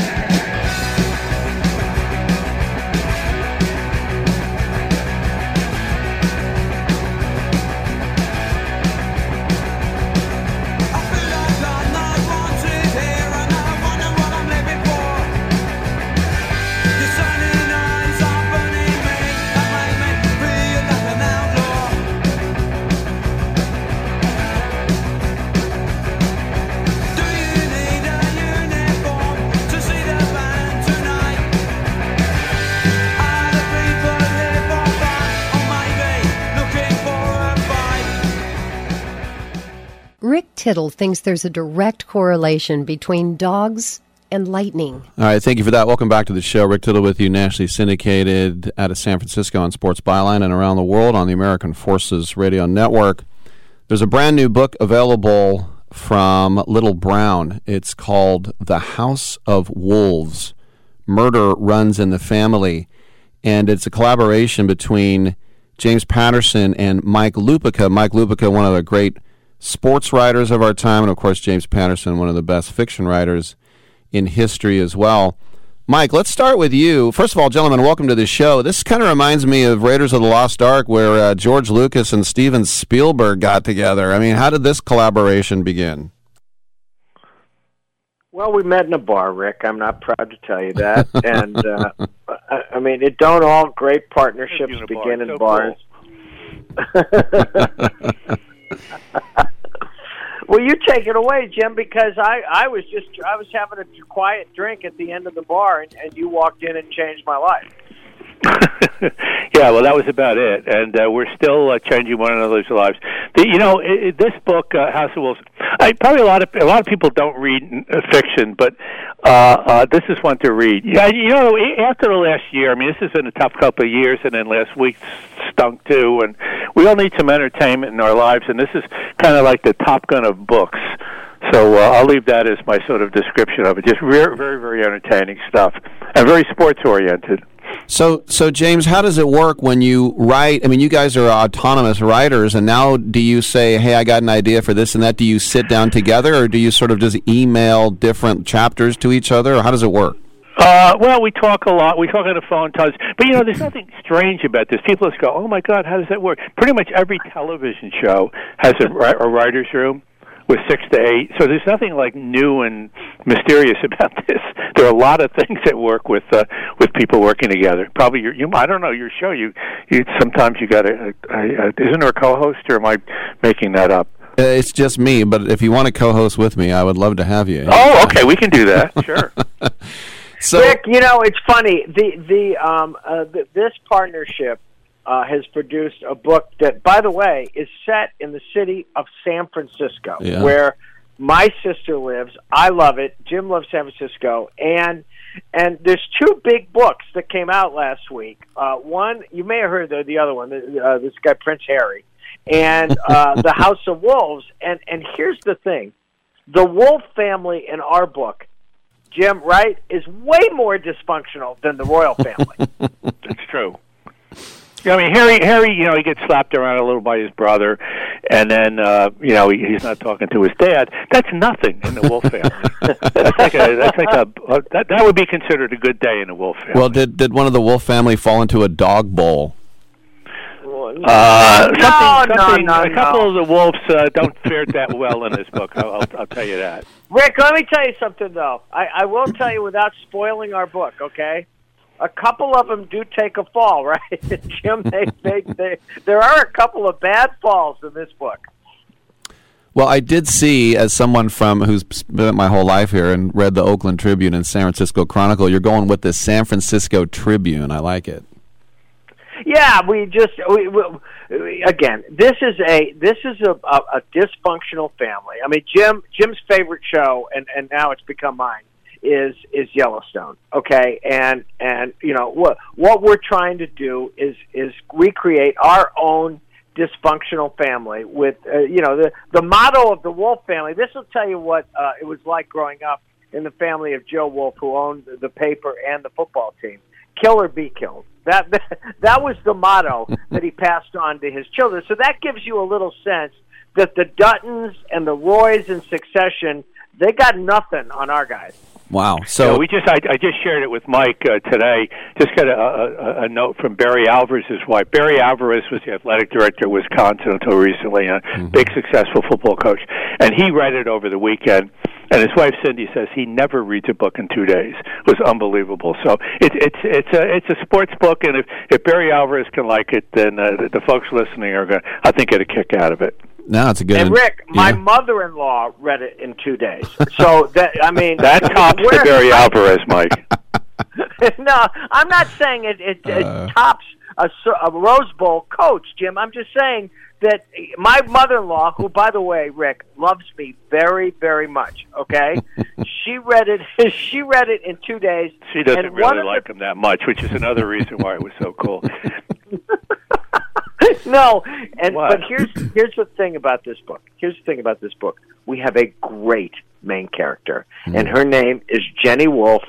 [SPEAKER 14] Tittle thinks there's a direct correlation between dogs and lightning.
[SPEAKER 2] All right, thank you for that. Welcome back to the show. Rick Tittle with you, nationally syndicated out of San Francisco on Sports Byline and around the world on the American Forces Radio Network. There's a brand new book available from Little Brown. It's called The House of Wolves Murder Runs in the Family. And it's a collaboration between James Patterson and Mike Lupica. Mike Lupica, one of the great sports writers of our time, and of course, James Patterson, one of the best fiction writers in history as well. Mike, let's start with you. First of all, gentlemen, welcome to the show. This kind of reminds me of Raiders of the Lost Ark, where uh, George Lucas and Steven Spielberg got together. I mean, how did this collaboration begin?
[SPEAKER 40] Well, we met in a bar, Rick. I'm not proud to tell you that. and uh, I, I mean, it don't all great partnerships begin in
[SPEAKER 41] So
[SPEAKER 40] bars. well, you take it away, Jim, because I I was just I was having a quiet drink at the end of the bar, and, and you walked in and changed my life.
[SPEAKER 41] yeah, well, that was about it, and uh, we're still uh, changing one another's lives. The, you know, i i this book, uh, House of Wolves, I, probably a lot of a lot of people don't read uh, fiction, but uh, uh, this is one to read. Yeah, you know, after the last year, I mean, this has been a tough couple of years, and then last week stunk too, and we all need some entertainment in our lives, and this is kind of like the Top Gun of books. So uh, I'll leave that as my sort of description of it. Just very, very, very entertaining stuff, and very sports oriented.
[SPEAKER 2] So, so James, how does it work when you write? I mean, you guys are autonomous writers, and now do you say, "Hey, I got an idea for this and that"? Do you sit down together, or do you sort of just email different chapters to each other, or how does it work?
[SPEAKER 41] Uh, well, we talk a lot. We talk on the phone tons. But you know, there's nothing strange about this. People just go, "Oh my God, how does that work?" Pretty much every television show has a, a writers' room with six to eight. So there's nothing like new and mysterious about this. There are a lot of things that work with uh, with people working together. Probably your, you. I don't know your show. You, you sometimes you got a, a, a. Isn't there a co-host, or am I making that up?
[SPEAKER 2] Uh, it's just me, but if you want to co-host with me, I would love to have you.
[SPEAKER 41] Oh, okay, we can do that. Sure.
[SPEAKER 2] So,
[SPEAKER 40] Rick, you know, it's funny. The the um uh, th- this partnership uh, has produced a book that, by the way, is set in the city of San Francisco,
[SPEAKER 2] Yeah.
[SPEAKER 40] where my sister lives. I love it. Jim loves San Francisco, and and there's two big books that came out last week. Uh, one you may have heard the, the other one. Uh, this guy Prince Harry, and uh, the House of Wolves. And and here's the thing: the Wolf family in our book Jim Wright is way more dysfunctional than the royal family.
[SPEAKER 41] It's true. I mean, Harry. Harry, you know, he gets slapped around a little by his brother, and then uh, you know he, he's not talking to his dad. That's nothing in the Wolf family. that's like a. That's like a. Uh, that that would be considered a good day in the Wolf family.
[SPEAKER 2] well, did did one of the Wolf family fall into a dog bowl?
[SPEAKER 41] Uh,
[SPEAKER 40] no,
[SPEAKER 41] something,
[SPEAKER 40] no, no,
[SPEAKER 41] a couple
[SPEAKER 40] no.
[SPEAKER 41] of the wolves uh, don't fare that well in this book. I'll, I'll, I'll tell you that.
[SPEAKER 40] Rick, let me tell you something though. I, I will tell you without spoiling our book, okay? A couple of them do take a fall, right? Jim, they, they, they, there are a couple of bad falls in this book.
[SPEAKER 2] Well, I did see, as someone from who's spent my whole life here and read the Oakland Tribune and San Francisco Chronicle, you're going with the San Francisco Tribune. I like it.
[SPEAKER 40] Yeah, we just we, we again, this is a this is a, a, a dysfunctional family. I mean, Jim Jim's favorite show, and and now it's become mine is is Yellowstone. Okay, and and you know what what we're trying to do is is recreate our own dysfunctional family with uh, you know the the motto of the Wolf family. This will tell you what uh, it was like growing up in the family of Joe Wolf, who owned the paper and the football team. Kill or be killed. That that, that was the motto that he passed on to his children. So that gives you a little sense that the Duttons and the Roys in succession they got nothing on our guys.
[SPEAKER 2] Wow. So
[SPEAKER 41] we just I, I just shared it with Mike uh, today. Just got a, a, a note from Barry Alvarez's wife. Barry Alvarez was the athletic director of Wisconsin until recently, a big successful football coach, and he read it over the weekend. And his wife Cindy says he never reads a book in two days. It was unbelievable. So it's it's it's a it's a sports book, and if if Barry Alvarez can like it, then uh, the, the folks listening are going I think get a kick out of it.
[SPEAKER 2] No, it's a good.
[SPEAKER 40] And Rick, my mother-in-law read it in two days. So that I mean,
[SPEAKER 41] That tops the Barry Alvarez, Mike.
[SPEAKER 40] no, I'm not saying it, it, it uh. tops a, s- a Rose Bowl coach, Jim. I'm just saying that my mother-in-law, who, by the way, Rick loves me very, very much. Okay, she read it. She read it in two days.
[SPEAKER 41] She doesn't really
[SPEAKER 40] of
[SPEAKER 41] like him that much, which is another reason why it was so cool.
[SPEAKER 40] no, and
[SPEAKER 41] What?
[SPEAKER 40] but here's here's the thing about this book. Here's the thing about this book. We have a great main character, and her name is Jenny Wolf.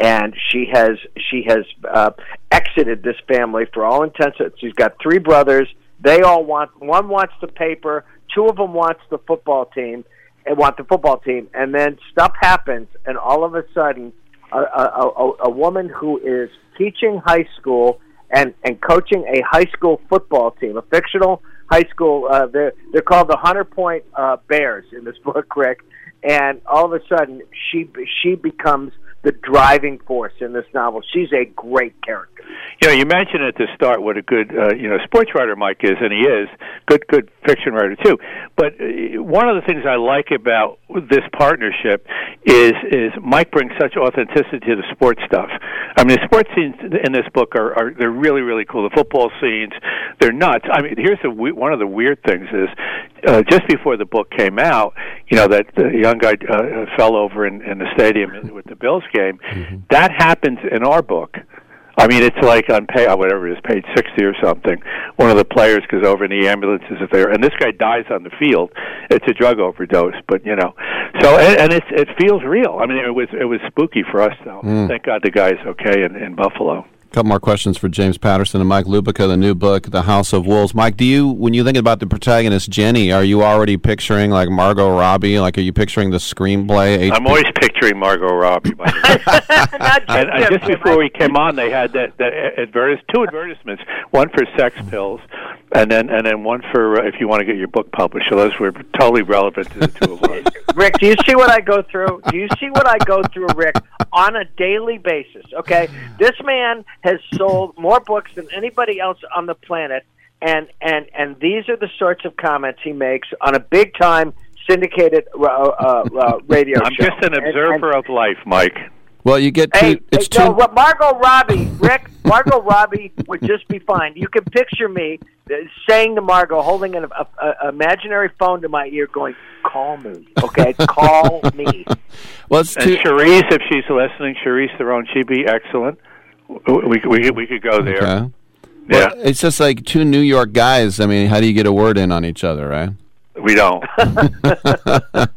[SPEAKER 40] And she has she has uh, exited this family for all intents. She's got three brothers. They all want one wants the paper, two of them wants the football team, and want the football team. And then stuff happens, and all of a sudden, a, a, a, a woman who is teaching high school and and coaching a high school football team, a fictional high school. Uh, they're they're called the Hunter Point uh, Bears in this book, Rick. And all of a sudden, she she becomes the driving force in this novel. She's a great character.
[SPEAKER 41] You know, you mentioned at the start what a good, uh, you know, sports writer Mike is, and he is good, good fiction writer too. But uh, one of the things I like about this partnership is is Mike brings such authenticity to the sports stuff. I mean, the sports scenes in this book are, are they're really, really cool. The football scenes, they're nuts. I mean, here's the one of the weird things is uh, just before the book came out, you know, that the young guy uh, fell over in, in the stadium with the Bills game. That happens in our book. I mean, it's like on pay whatever it is, page sixty or something. One of the players goes over in the ambulance is there, and this guy dies on the field. It's a drug overdose, but you know, so and, and it's it feels real. I mean, it was it was spooky for us though.
[SPEAKER 2] Mm.
[SPEAKER 41] Thank God the guy's okay in, in Buffalo.
[SPEAKER 2] A couple more questions for James Patterson and Mike Lupica, the new book, The House of Wolves. Mike, do you, when you think about the protagonist Jenny, are you already picturing like Margot Robbie? Like, are you picturing the screenplay?
[SPEAKER 41] I'm always picturing Margot Robbie. By the way. and, and just before we came on, they had that that advertis- two advertisements, one for sex pills, and then and then one for uh, if you want to get your book published. So those were totally relevant to the two of us.
[SPEAKER 40] Rick, do you see what I go through? Do you see what I go through, Rick, on a daily basis? Okay, this man has sold more books than anybody else on the planet, and and and these are the sorts of comments he makes on a big time syndicated uh, uh, uh, radio
[SPEAKER 41] I'm
[SPEAKER 40] show.
[SPEAKER 41] just an
[SPEAKER 40] And-
[SPEAKER 41] observer of life, Mike.
[SPEAKER 2] Well, you get two.
[SPEAKER 40] Hey,
[SPEAKER 2] it's
[SPEAKER 40] hey, no,
[SPEAKER 2] two.
[SPEAKER 40] what Margot Robbie, Rick, Margot Robbie would just be fine. You can picture me uh, saying to Margot, holding an a, a, imaginary phone to my ear, going, "Call me, okay? Call me."
[SPEAKER 2] Well, it's
[SPEAKER 41] And
[SPEAKER 2] two.
[SPEAKER 41] Charlize, if she's listening, Charlize Theron, she'd be excellent. We we could- we could go there.
[SPEAKER 2] Okay.
[SPEAKER 41] Yeah,
[SPEAKER 2] Well, it's just like two New York guys. I mean, how do you get a word in on each other, right?
[SPEAKER 41] we don't.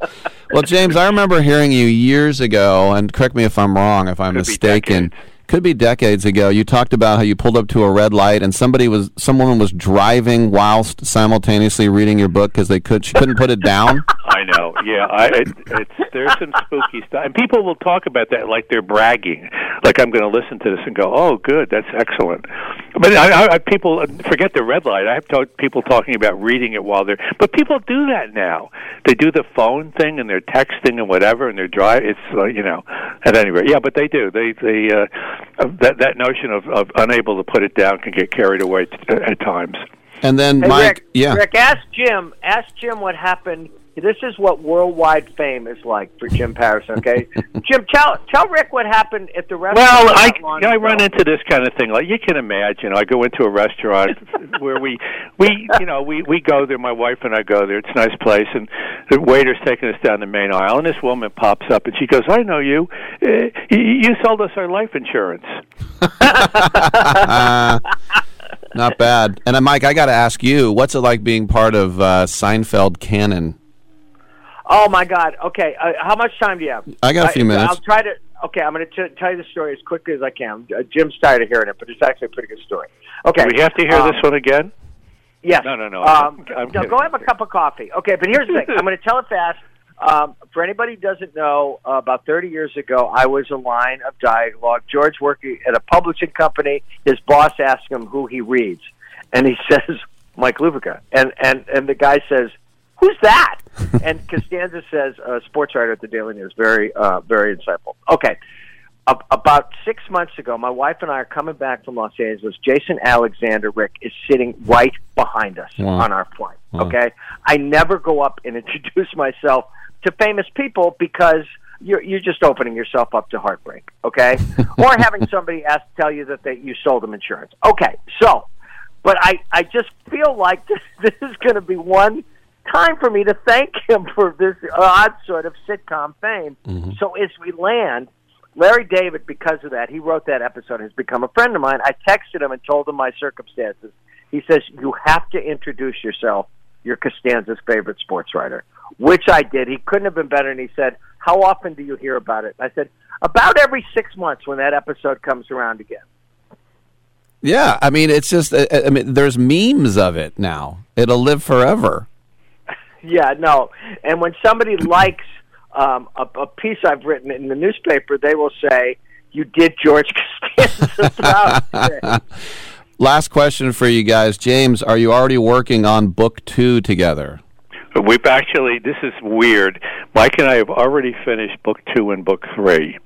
[SPEAKER 2] Well, James, I remember hearing you years ago, and correct me if I'm wrong, if I'm
[SPEAKER 41] Could
[SPEAKER 2] mistaken. Could be decades ago. You talked about how you pulled up to a red light, and somebody was, someone was driving whilst simultaneously reading your book because they could, she couldn't put it down.
[SPEAKER 41] I know. Yeah, I it, it's there's some spooky stuff, and people will talk about that like they're bragging. Like I'm going to listen to this and go, "Oh, good, that's excellent." But I, I, people forget the red light. I have to, people talking about reading it while they're. But people do that now. They do the phone thing and they're texting and whatever, and they're driving. It's uh, you know. At any rate, yeah, but they do. They they uh, that that notion of, of unable to put it down can get carried away t- at times.
[SPEAKER 2] And then
[SPEAKER 40] Hey,
[SPEAKER 2] Mike,
[SPEAKER 40] Rick,
[SPEAKER 2] yeah,
[SPEAKER 40] Rick, ask Jim. Ask Jim what happened This is what worldwide fame is like for Jim Patterson. Okay, Jim, tell tell Rick what happened at the restaurant.
[SPEAKER 41] Well, I you know, I
[SPEAKER 40] ago.
[SPEAKER 41] run into this kind of thing. Like you can imagine, I go into a restaurant where we we you know we we go there. My wife and I go there. It's a nice place, and the waiter's taking us down the main aisle, and this woman pops up and she goes, "I know you. Uh, you, you sold us our life insurance."
[SPEAKER 2] Not bad. And uh, Mike, I got to ask you, what's it like being part of uh, Seinfeld canon?
[SPEAKER 40] Oh my God. Okay, uh, how much time do you have?
[SPEAKER 2] I got a few
[SPEAKER 40] I-
[SPEAKER 2] minutes.
[SPEAKER 40] I'll try to. Okay, I'm going to tell you the story as quickly as I can. Uh, Jim's tired of hearing it, but it's actually a pretty good story. Okay.
[SPEAKER 41] Do we have to hear
[SPEAKER 40] um,
[SPEAKER 41] this one again?
[SPEAKER 40] Yes.
[SPEAKER 41] No, no, no.
[SPEAKER 40] Um,
[SPEAKER 41] I'm
[SPEAKER 40] no,
[SPEAKER 41] kidding.
[SPEAKER 40] go have a cup of coffee. Okay, but here's the thing. I'm going to tell it fast. Um, for anybody who doesn't know, uh, about 30 years ago, I was a line of dialogue. George working at a publishing company. His boss asked him who he reads, and he says Mike Lupica, and and and the guy says, "Who's that?" and Costanza says, "A sports writer at the Daily News." Very, uh, very insightful. Okay. A- about six months ago, my wife and I are coming back from Los Angeles. Jason Alexander Rick is sitting right behind us
[SPEAKER 39] Wow.
[SPEAKER 40] on our flight.
[SPEAKER 39] Wow.
[SPEAKER 40] Okay, I never go up and introduce myself to famous people because you're you're just opening yourself up to heartbreak. Okay, or having somebody ask tell you that they you sold them insurance. Okay, so, but I I just feel like this, this is going to be one time for me to thank him for this odd sort of sitcom fame. Mm-hmm. So as we land, Larry David, because of that, he wrote that episode, has become a friend of mine. I texted him and told him my circumstances. He says, You have to introduce yourself. You're Costanza's favorite sports writer, which I did. He couldn't have been better. And he said, How often do you hear about it? I said, About every six months when that episode comes around again.
[SPEAKER 2] Yeah, I mean, it's just, I I mean, there's memes of it now. It'll live forever.
[SPEAKER 40] Yeah, no. And when somebody likes um, a, a piece I've written in the newspaper, they will say, You did George Costanza throughout.
[SPEAKER 2] Last question for you guys. James, are you already working on book two together?
[SPEAKER 41] We've actually. This is weird. Mike and I have already finished book two and book three.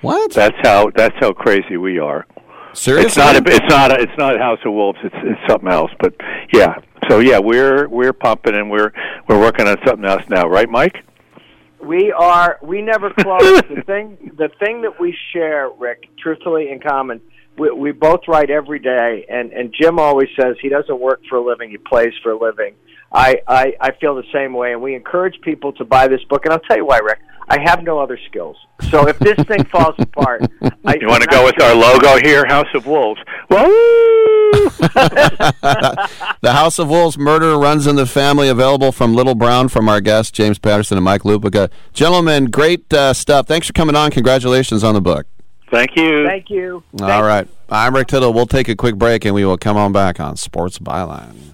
[SPEAKER 2] What?
[SPEAKER 41] That's how. That's how crazy we are.
[SPEAKER 2] Seriously?
[SPEAKER 41] It's not. A, it's not. A, it's not House of Wolves. It's it's something else. But yeah. So yeah, we're we're pumping and we're we're working on something else now, right, Mike?
[SPEAKER 40] We are. We never close. the thing. The thing that we share, Rick, truthfully in common. We, we both write every day, and and Jim always says he doesn't work for a living; he plays for a living. I, I I feel the same way, and we encourage people to buy this book. And I'll tell you why, Rick. I have no other skills. So if this thing falls apart, I,
[SPEAKER 41] You want to go with our logo here, House of Wolves? Well,
[SPEAKER 2] the House of Wolves murder runs in the family. Available from Little Brown from our guests James Patterson and Mike Lupica. Gentlemen, great uh, stuff. Thanks for coming on. Congratulations on the book.
[SPEAKER 41] Thank you.
[SPEAKER 40] Thank you.
[SPEAKER 2] All right, I'm Rick Tittle. We'll take a quick break and we will come on back on Sports Byline.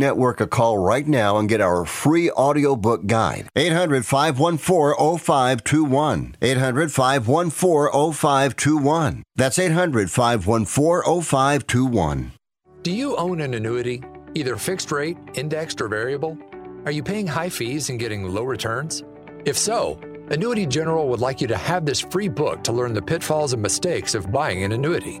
[SPEAKER 8] Network a call right now and get our free audiobook guide. 800 514 0521. 800 514 0521. That's 800 514 0521.
[SPEAKER 42] Do you own an annuity, either fixed rate, indexed, or variable? Are you paying high fees and getting low returns? If so, Annuity General would like you to have this free book to learn the pitfalls and mistakes of buying an annuity.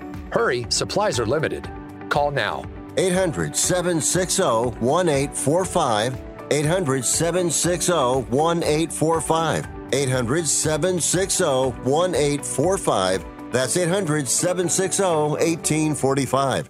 [SPEAKER 42] Hurry, supplies are limited. Call now.
[SPEAKER 8] 800 760 1845. 800 760 1845. 800 760 1845. That's 800 760 1845.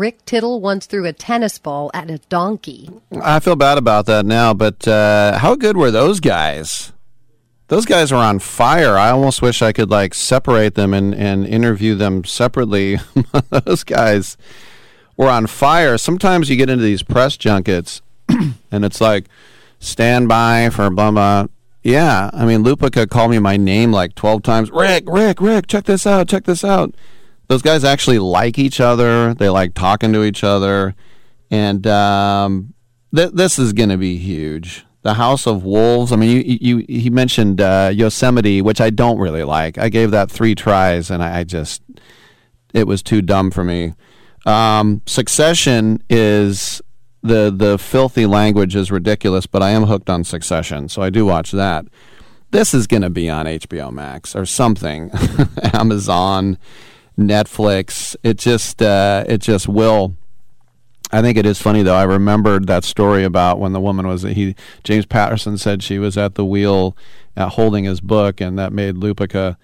[SPEAKER 14] Rick Tittle once threw a tennis ball at a donkey.
[SPEAKER 2] I feel bad about that now, but uh, how good were those guys? Those guys are on fire. I almost wish I could like separate them and, and interview them separately. those guys were on fire. Sometimes you get into these press junkets and it's like stand by for blah blah. Yeah, I mean Lupica called me my name like twelve times. Rick, Rick, Rick, check this out, check this out. Those guys actually like each other. They like talking to each other, and um, th- this is going to be huge. The House of Wolves. I mean, you you he mentioned uh, Yosemite, which I don't really like. I gave that three tries, and I, just it was too dumb for me. Um, Succession is the the filthy language is ridiculous, but I am hooked on Succession, so I do watch that. This is going to be on HBO Max or something, Amazon, Netflix. It just uh, it just will. I think it is funny though. I remembered that story about when the woman was he James Patterson said she was at the wheel uh, holding his book, and that made Lupica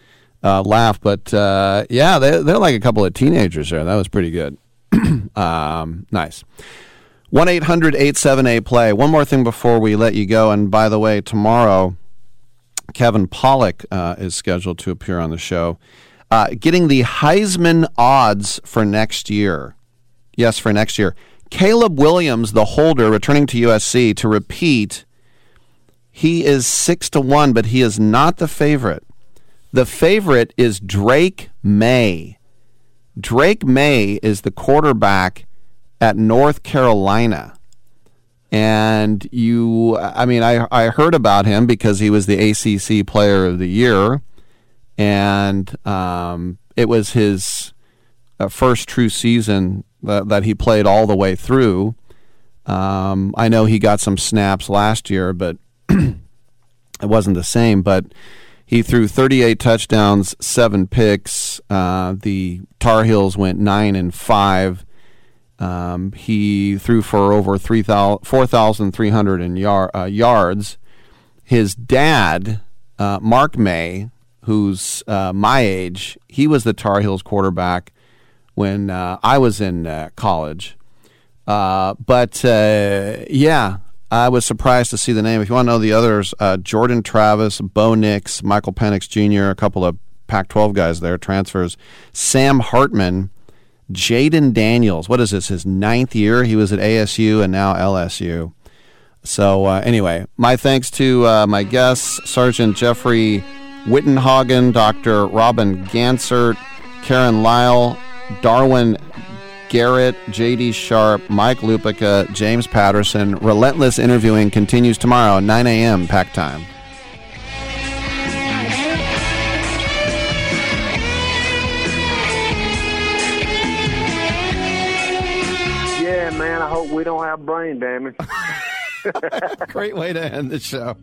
[SPEAKER 2] uh, laugh. But uh, yeah, they, they're like a couple of teenagers there. That was pretty good. um, nice. 1 800 878 play. One more thing before we let you go. And by the way, tomorrow, Kevin Pollak uh, is scheduled to appear on the show. Uh, getting the Heisman odds for next year. Yes, for next year. Caleb Williams, the holder, returning to USC to repeat. He is six to one, but he is not the favorite. The favorite is Drake Maye. Drake Maye is the quarterback at North Carolina. And you, I mean, I, I heard about him because he was the ACC Player of the Year. And um, it was his uh, first true season that, that he played all the way through. Um, I know he got some snaps last year, but it wasn't the same. But he threw 38 touchdowns, seven picks. Uh, the Tar Heels went nine and five. Um, he threw for over 4,300 in yar- uh, yards. His dad, uh, Mark Maye, who's uh, my age, he was the Tar Heels quarterback when uh, I was in uh, college. Uh, but uh, yeah, I was surprised to see the name. If you want to know the others, uh, Jordan Travis, Bo Nix, Michael Penix Jr., a couple of Pac 12 guys there, transfers. Sam Hartman, Jayden Daniels. What is this? His ninth year? He was at ASU and now LSU. So, anyway, my thanks to my guests, Sergeant Jeffrey Wittenhagen, Dr. Robin Gansert, Karen Lyle, Darwin Garrett, J.D. Sharp, Mike Lupica, James Patterson. Relentless interviewing continues tomorrow, 9 a.m. pack time.
[SPEAKER 43] Yeah, man. I hope we don't have brain damage.
[SPEAKER 2] Great way to end the show.